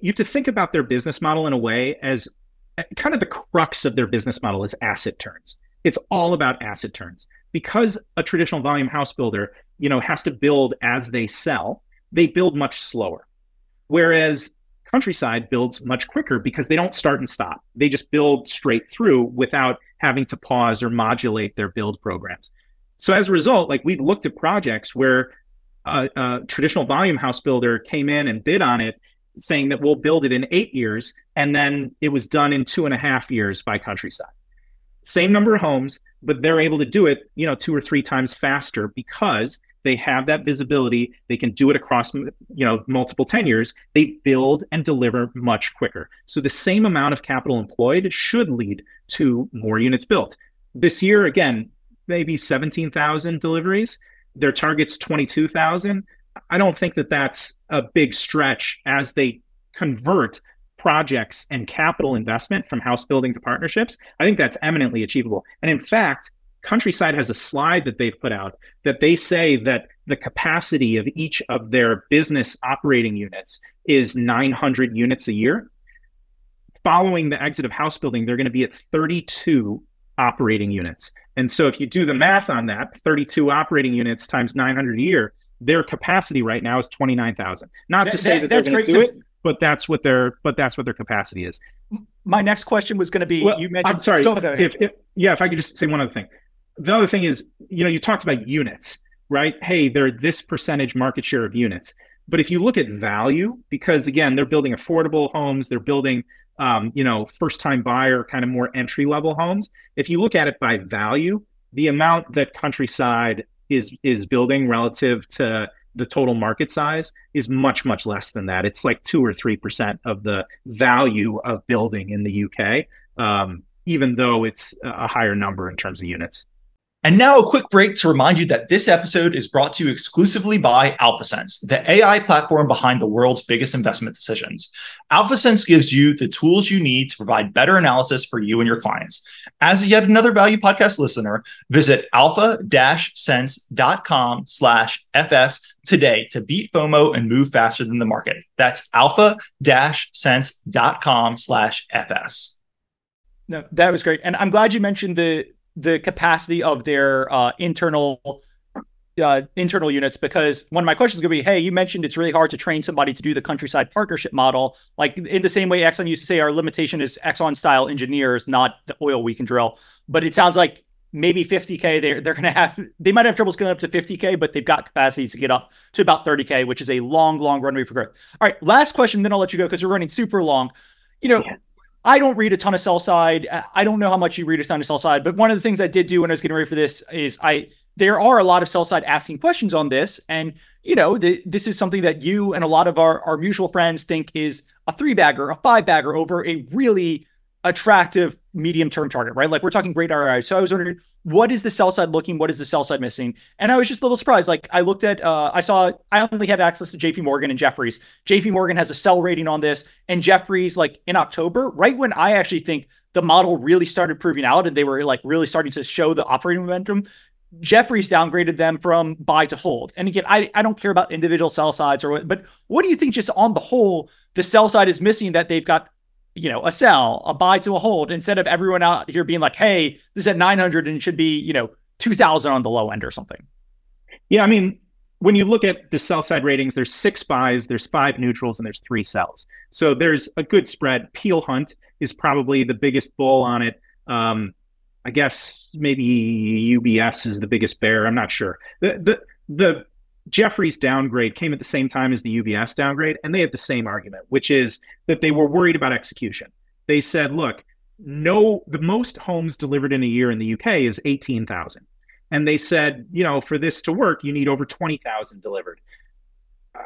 you have to think about their business model in a way as kind of the crux of their business model is asset turns. It's all about asset turns because a traditional volume house builder, you know, has to build as they sell. They build much slower, whereas Countryside builds much quicker because they don't start and stop. They just build straight through without having to pause or modulate their build programs. So as a result, like we looked at projects where a, a traditional volume house builder came in and bid on it, saying that we'll build it in eight years, and then it was done in two and a half years by Countryside. Same number of homes, but they're able to do it, you know, two or three times faster because they have that visibility. They can do it across, you know, multiple tenures. They build and deliver much quicker. So the same amount of capital employed should lead to more units built. This year, again, maybe 17,000 deliveries. Their target's 22,000. I don't think that that's a big stretch as they convert projects and capital investment from house building to partnerships. I think that's eminently achievable. And in fact, Countryside has a slide that they've put out that they say that the capacity of each of their business operating units is 900 units a year. Following the exit of house building, they're going to be at 32 operating units. And so if you do the math on that, 32 operating units times 900 a year, their capacity right now is 29,000. Not that, to say that, that they're going to do it, but that's what their but that's what their capacity is. My next question was going to be well, you mentioned I'm sorry. If, if, yeah, if I could just say one other thing. The other thing is, you know, you talked about units, right? Hey, they're this percentage market share of units. But if you look at value, because again, they're building affordable homes, they're building um, you know, first time buyer, kind of more entry level homes. If you look at it by value, the amount that Countryside is is building relative to the total market size is much much less than that. It's like two or three percent of the value of building in the UK, um, even though it's a higher number in terms of units. And now a quick break to remind you that this episode is brought to you exclusively by AlphaSense, the AI platform behind the world's biggest investment decisions. AlphaSense gives you the tools you need to provide better analysis for you and your clients. As yet another value podcast listener, visit alpha-sense.com slash FS today to beat FOMO and move faster than the market. That's alpha-sense.com slash FS. No, that was great. And I'm glad you mentioned the the capacity of their uh, internal uh, internal units because one of my questions is going to be, hey, you mentioned it's really hard to train somebody to do the countryside partnership model. Like in the same way Exxon used to say our limitation is Exxon style engineers, not the oil we can drill. But it sounds like maybe 50k they're they're going to have they might have trouble scaling up to 50k but they've got capacities to get up to about 30k which is a long long runway for growth all right last question then i'll let you go because we're running super long you know yeah. I don't read a ton of sell side. I don't know how much you read a ton of sell side, but one of the things I did do when I was getting ready for this is I there are a lot of sell side asking questions on this, and you know the, this is something that you and a lot of our our mutual friends think is a three bagger, a five bagger over a really attractive medium term target, right? Like we're talking great ROI. So I was wondering, what is the sell side looking? What is the sell side missing? And I was just a little surprised. Like I looked at, uh, I saw, I only had access to JP Morgan and Jefferies. JP Morgan has a sell rating on this, and Jefferies, like in October, right when I actually think the model really started proving out and they were like really starting to show the operating momentum. Jefferies downgraded them from buy to hold. And again, I, I don't care about individual sell sides or what, but what do you think just on the whole, the sell side is missing that they've got you know, a sell, a buy to a hold, instead of everyone out here being like, hey, this is at 900 and it should be, you know, 2000 on the low end or something. Yeah. I mean, when you look at the sell side ratings, there's six buys, there's five neutrals, and there's three sells. So there's a good spread. Peel Hunt is probably the biggest bull on it. Um, I guess maybe UBS is the biggest bear. I'm not sure. The the the Jefferies downgrade came at the same time as the UBS downgrade, and they had the same argument, which is that they were worried about execution. They said, look, no, the most homes delivered in a year in the UK is 18,000. And they said, you know, for this to work, you need over 20,000 delivered.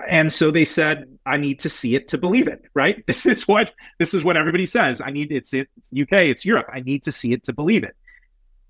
And so they said, I need to see it to believe it, right? [laughs] This is what this is what everybody says. I need it's it's UK, it's Europe. I need to see it to believe it.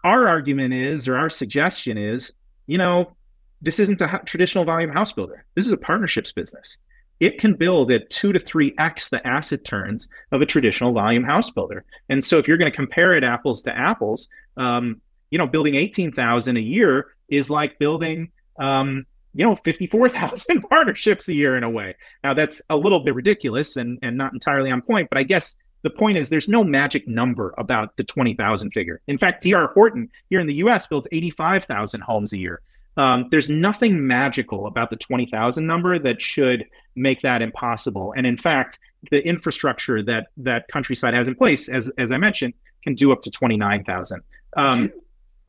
Our argument is, or our suggestion is, you know, this isn't a traditional volume house builder. This is a partnerships business. It can build at two to three x the asset turns of a traditional volume house builder. And so, if you're going to compare it apples to apples, um, you know, building eighteen thousand a year is like building, um, you know, fifty four thousand [laughs] partnerships a year in a way. Now, that's a little bit ridiculous and and not entirely on point, but I guess the point is there's no magic number about the 20,000 figure. In fact, DR Horton here in the US builds 85,000 homes a year. Um, there's nothing magical about the 20,000 number that should make that impossible. And in fact, the infrastructure that that Countryside has in place, as as I mentioned, can do up to 29,000. Um,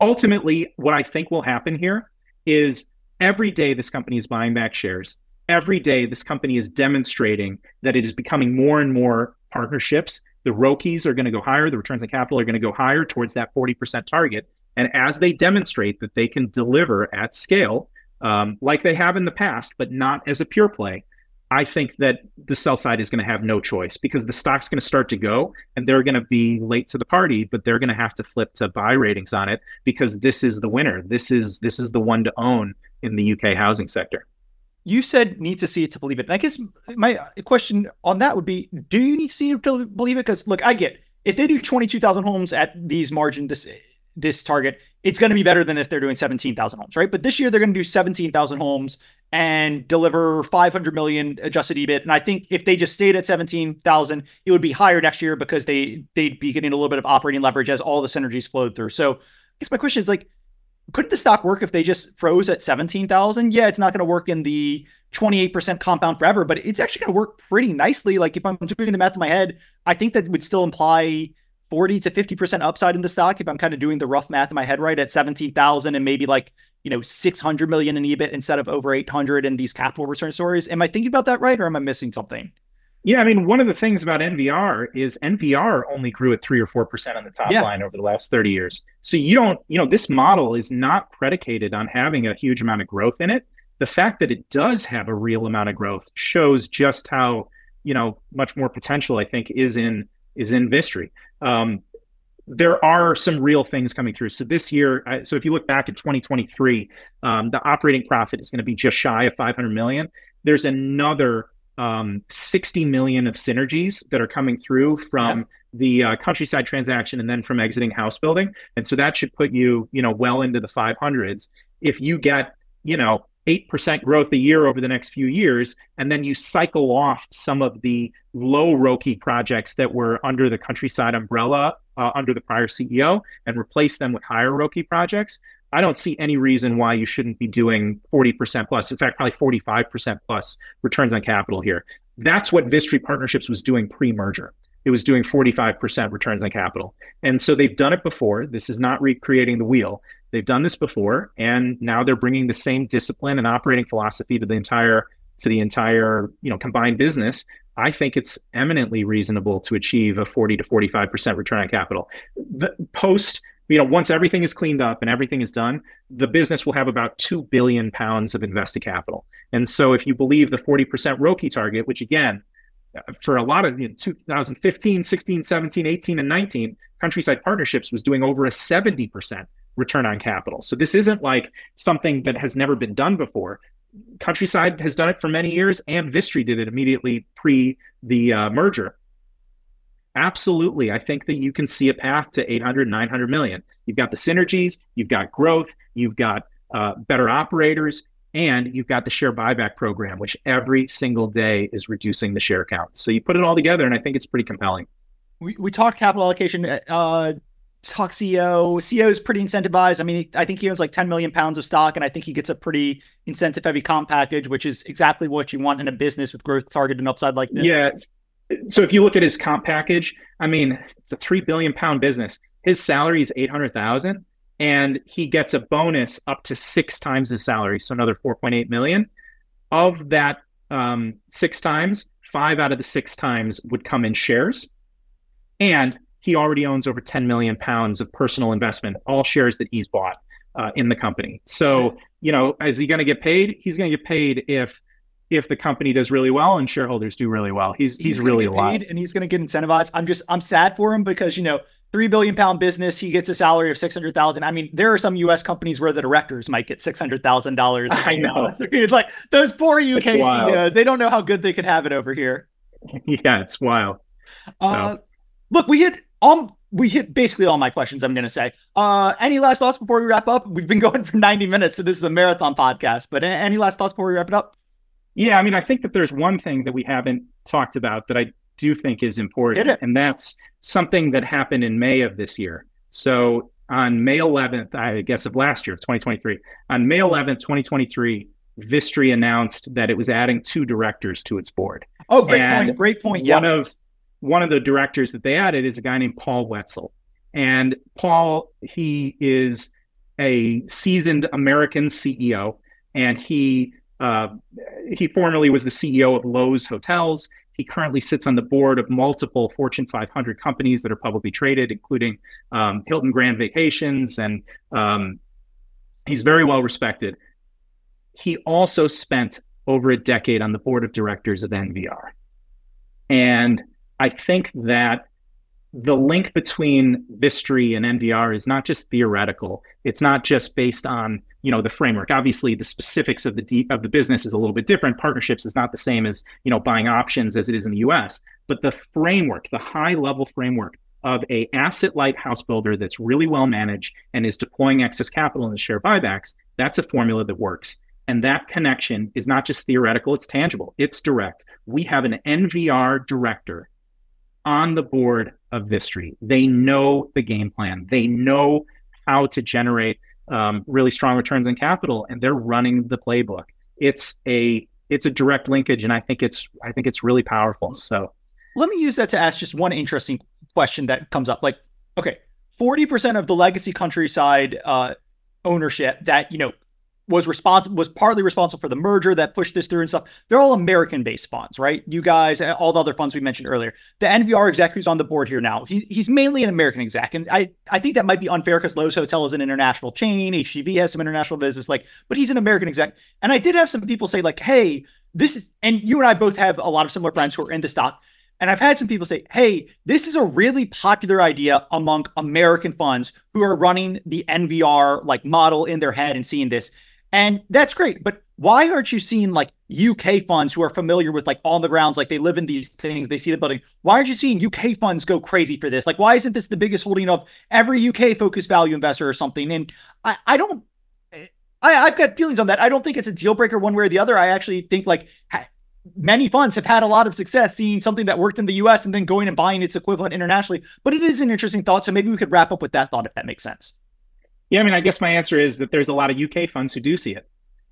ultimately, what I think will happen here is every day this company is buying back shares. Every day this company is demonstrating that it is becoming more and more partnerships. The ROCEs are going to go higher. The returns on capital are going to go higher towards that 40% target. And as they demonstrate that they can deliver at scale, um, like they have in the past, but not as a pure play, I think that the sell side is going to have no choice because the stock's going to start to go and they're going to be late to the party, but they're going to have to flip to buy ratings on it because this is the winner. This is this is the one to own in the UK housing sector. You said need to see it to believe it. And I guess my question on that would be, do you need to see it to believe it? Because look, I get if they do 22,000 homes at these margin this this target, it's going to be better than if they're doing 17,000 homes, right? But this year they're going to do 17,000 homes and deliver 500 million adjusted EBIT. And I think if they just stayed at 17,000, it would be higher next year because they they'd be getting a little bit of operating leverage as all the synergies flowed through. So I guess my question is like, could the stock work if they just froze at 17,000? Yeah, it's not going to work in the 28% compound forever, but it's actually going to work pretty nicely. Like if I'm doing the math in my head, I think that would still imply 40 to 50% upside in the stock if I'm kind of doing the rough math in my head right at 17,000 and maybe like, you know, 600 million in EBIT instead of over 800 in these capital return stories. Am I thinking about that right or am I missing something? Yeah, I mean, one of the things about NVR is NVR only grew at three or four percent on the top yeah. line over the last 30 years. So you don't, you know, this model is not predicated on having a huge amount of growth in it. The fact that it does have a real amount of growth shows just how, you know, much more potential I think is in is in Vistry. Um, there are some real things coming through. So this year, so if you look back at 2023, um, the operating profit is going to be just shy of 500 million. There's another um, 60 million of synergies that are coming through from yeah. the uh, countryside transaction and then from exiting house building. And so that should put you, you know, well into the 500s. If you get, you know, 8% growth a year over the next few years, and then you cycle off some of the low ROCE projects that were under the countryside umbrella uh, under the prior CEO and replace them with higher ROCE projects, I don't see any reason why you shouldn't be doing 40% plus, in fact, probably 45% plus returns on capital here. That's what Vistry Partnerships was doing pre merger. It was doing 45% returns on capital. And so they've done it before. This is not recreating the wheel. They've done this before, and now they're bringing the same discipline and operating philosophy to the entire to the entire you know combined business. I think it's eminently reasonable to achieve a 40 to 45 percent return on capital. The post you know once everything is cleaned up and everything is done the business will have about 2 billion pounds of invested capital and so if you believe the 40% ROCE target which again for a lot of you know, 2015 16 17 18 and 19 countryside partnerships was doing over a 70% return on capital. So this isn't like something that has never been done before. Countryside has done it for many years, and Vistry did it immediately pre the uh, merger. Absolutely. I think that you can see a path to 800, 900 million. You've got the synergies, you've got growth, you've got uh, better operators, and you've got the share buyback program, which every single day is reducing the share count. So you put it all together, and I think it's pretty compelling. We, we talked capital allocation uh, talk CEO. CEO is pretty incentivized. I mean, I think he owns like 10 million pounds of stock, and I think he gets a pretty incentive heavy comp package, which is exactly what you want in a business with growth target and upside like this. Yeah. So if you look at his comp package, I mean, it's a three billion pound business. His salary is 800,000 and he gets a bonus up to six times his salary. So another 4.8 million. Of that um, six times, five out of the six times would come in shares. And he already owns over 10 million pounds of personal investment, all shares that he's bought uh, in the company. So, you know, is he going to get paid? He's going to get paid if if the company does really well and shareholders do really well. He's he's, he's really paid and he's going to get incentivized. I'm just I'm sad for him because you know three billion pound business, he gets a salary of six hundred thousand. I mean, there are some U.S. companies where the directors might get six hundred thousand dollars. [laughs] I know, [laughs] like those poor UK CEOs, they don't know how good they could have it over here. [laughs] Yeah, it's wild. Uh, look, we hit all we hit basically all my questions. I'm going to say. Uh, any last thoughts before we wrap up? We've been going for 90 minutes, so this is a marathon podcast. But any last thoughts before we wrap it up? Yeah, I mean, I think that there's one thing that we haven't talked about that I do think is important, and that's something that happened in May of this year. So on May 11th, I guess of last year, 2023, on May 11th, 2023, Vistry announced that it was adding two directors to its board. Oh, great and point! Great point. One of one of the directors that they added is a guy named Paul Whetsell. And Paul, he is a seasoned American CEO, and he uh, he formerly was the CEO of Loews Hotels. He currently sits on the board of multiple Fortune 500 companies that are publicly traded, including um, Hilton Grand Vacations, and um, he's very well respected. He also spent over a decade on the board of directors of NVR. And I think that the link between Vistry and NVR is not just theoretical. It's not just based on you know the framework. Obviously, the specifics of the de- of the business is a little bit different. Partnerships is not the same as you know buying options as it is in the U.S. But the framework, the high level framework of a asset light house builder that's really well managed and is deploying excess capital in the share buybacks, that's a formula that works. And that connection is not just theoretical; it's tangible. It's direct. We have an NVR director on the board of Vistry. They know the game plan. They know how to generate um, really strong returns on capital, and they're running the playbook. It's a it's a direct linkage, and I think it's I think it's really powerful. So let me use that to ask just one interesting question that comes up. Like, okay, forty percent of the legacy countryside uh, ownership that you know was responsible was partly responsible for the merger that pushed this through and stuff. They're all American-based funds, right? You guys and all the other funds we mentioned earlier. The NVR exec who's on the board here now, he, he's mainly an American exec, and I I think that might be unfair because Loews Hotel is an international chain. HGV has some international business, like, but he's an American exec. And I did have some people say like, "Hey, this is," and you and I both have a lot of similar friends who are in the stock. And I've had some people say, hey, this is a really popular idea among American funds who are running the NVR like model in their head and seeing this. And that's great. But why aren't you seeing like UK funds who are familiar with like on the grounds, like they live in these things, they see the building? Why aren't you seeing UK funds go crazy for this? Like, why isn't this the biggest holding of every UK focused value investor or something? And I, I don't, I, I've got feelings on that. I don't think it's a deal breaker one way or the other. I actually think like many funds have had a lot of success seeing something that worked in the US and then going and buying its equivalent internationally. But it is an interesting thought. So maybe we could wrap up with that thought if that makes sense. Yeah, I mean, I guess my answer is that there's a lot of UK funds who do see it.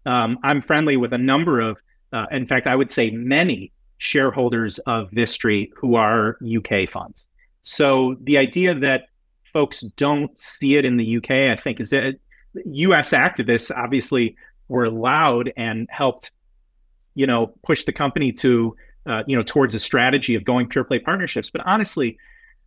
Um, I'm friendly with a number of, uh, in fact, I would say many shareholders of Vistry who are UK funds. So the idea that folks don't see it in the UK, I think, is that US activists obviously were loud and helped, you know, push the company to, uh, you know, towards a strategy of going pure play partnerships. But honestly,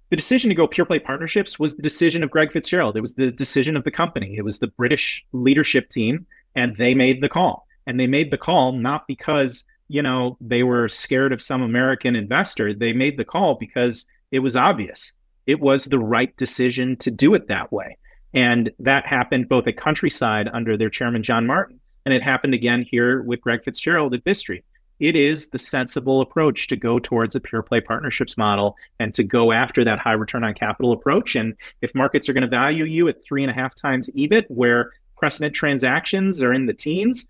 the decision to go pure play partnerships was the decision of Greg Fitzgerald. It was the decision of the company. It was the British leadership team, and they made the call. And they made the call not because you know they were scared of some American investor. They made the call because it was obvious. It was the right decision to do it that way. And that happened both at Countryside under their chairman John Martin, and it happened again here with Greg Fitzgerald at Vistry it is the sensible approach to go towards a pure play partnerships model and to go after that high return on capital approach. And if markets are going to value you at three and a half times EBIT, where precedent transactions are in the teens,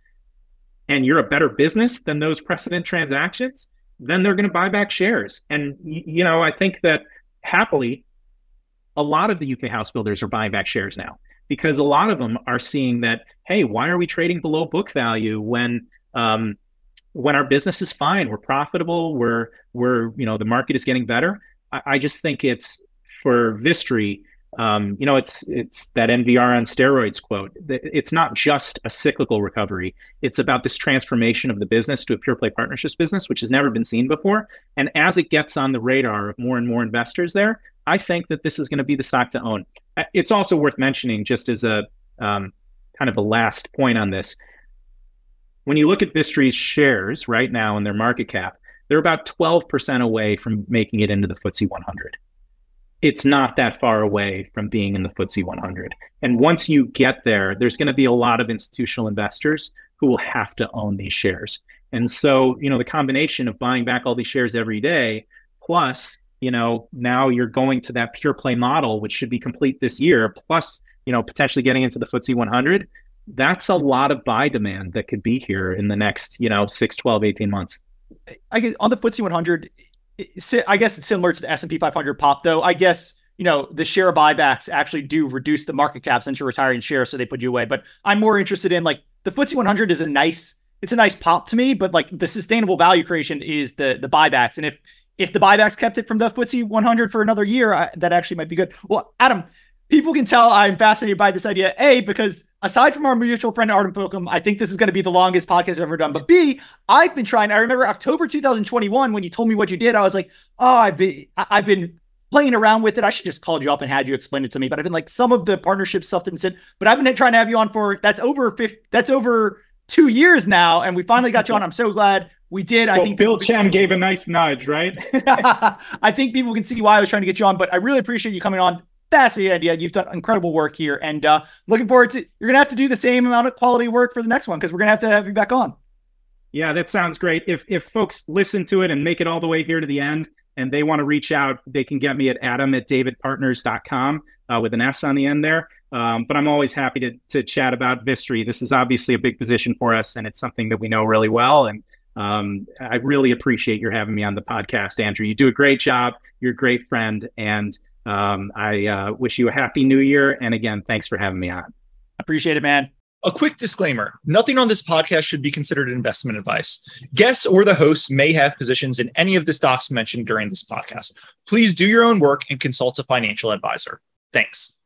and you're a better business than those precedent transactions, then they're going to buy back shares. And, you know, I think that happily, a lot of the UK house builders are buying back shares now because a lot of them are seeing that, hey, why are we trading below book value when, um, when our business is fine, we're profitable, we're we're you know the market is getting better. I, I just think it's for Vistry. Um, you know, it's it's that NVR on steroids quote. It's not just a cyclical recovery. It's about this transformation of the business to a pure play partnerships business, which has never been seen before. And as it gets on the radar of more and more investors there, I think that this is going to be the stock to own. Uh, it's also worth mentioning, just as a um, kind of a last point on this. When you look at Vistry's shares right now and their market cap, they're about 12% away from making it into the FTSE 100. It's not that far away from being in the FTSE 100. And once you get there, there's going to be a lot of institutional investors who will have to own these shares. And so, you know, the combination of buying back all these shares every day, plus, you know, now you're going to that pure play model, which should be complete this year, plus, you know, potentially getting into the FTSE 100. That's a lot of buy demand that could be here in the next, you know, 6, 12, 18 months. I guess on the FTSE 100, I guess it's similar to the S&P 500 pop, though. I guess you know the share buybacks actually do reduce the market cap since you're retiring shares, so they put you away. But I'm more interested in like the FTSE 100 is a nice, it's a nice pop to me, but like the sustainable value creation is the the buybacks, and if if the buybacks kept it from the FTSE 100 for another year, I, that actually might be good. Well, Adam, people can tell I'm fascinated by this idea. A, because aside from our mutual friend Artem Fokin, I think this is going to be the longest podcast I've ever done. But B, I've been trying. I remember October 2021 when you told me what you did. I was like, oh, I've been I've been playing around with it. I should just called you up and had you explain it to me. But I've been like some of the partnership stuff didn't sit. But I've been trying to have you on for that's over 50, that's over two years now, and we finally got you on. I'm so glad we did. Well, I think Bill Chen gave a nice nudge, right? [laughs] I think people can see why I was trying to get you on. But I really appreciate you coming on fascinating idea. You've done incredible work here, and uh, looking forward to. You're gonna have to do the same amount of quality work for the next one because we're gonna have to have you back on. Yeah, that sounds great. If if folks listen to it and make it all the way here to the end, and they want to reach out, they can get me at adam at davidpartners.com uh, with an S on the end there. Um, but I'm always happy to to chat about Vistry. This is obviously a big position for us, and it's something that we know really well. And um, I really appreciate your having me on the podcast, Andrew. You do a great job. You're a great friend, and um, I uh, wish you a happy new year. And again, thanks for having me on. Appreciate it, man. A quick disclaimer nothing on this podcast should be considered investment advice. Guests or the hosts may have positions in any of the stocks mentioned during this podcast. Please do your own work and consult a financial advisor. Thanks.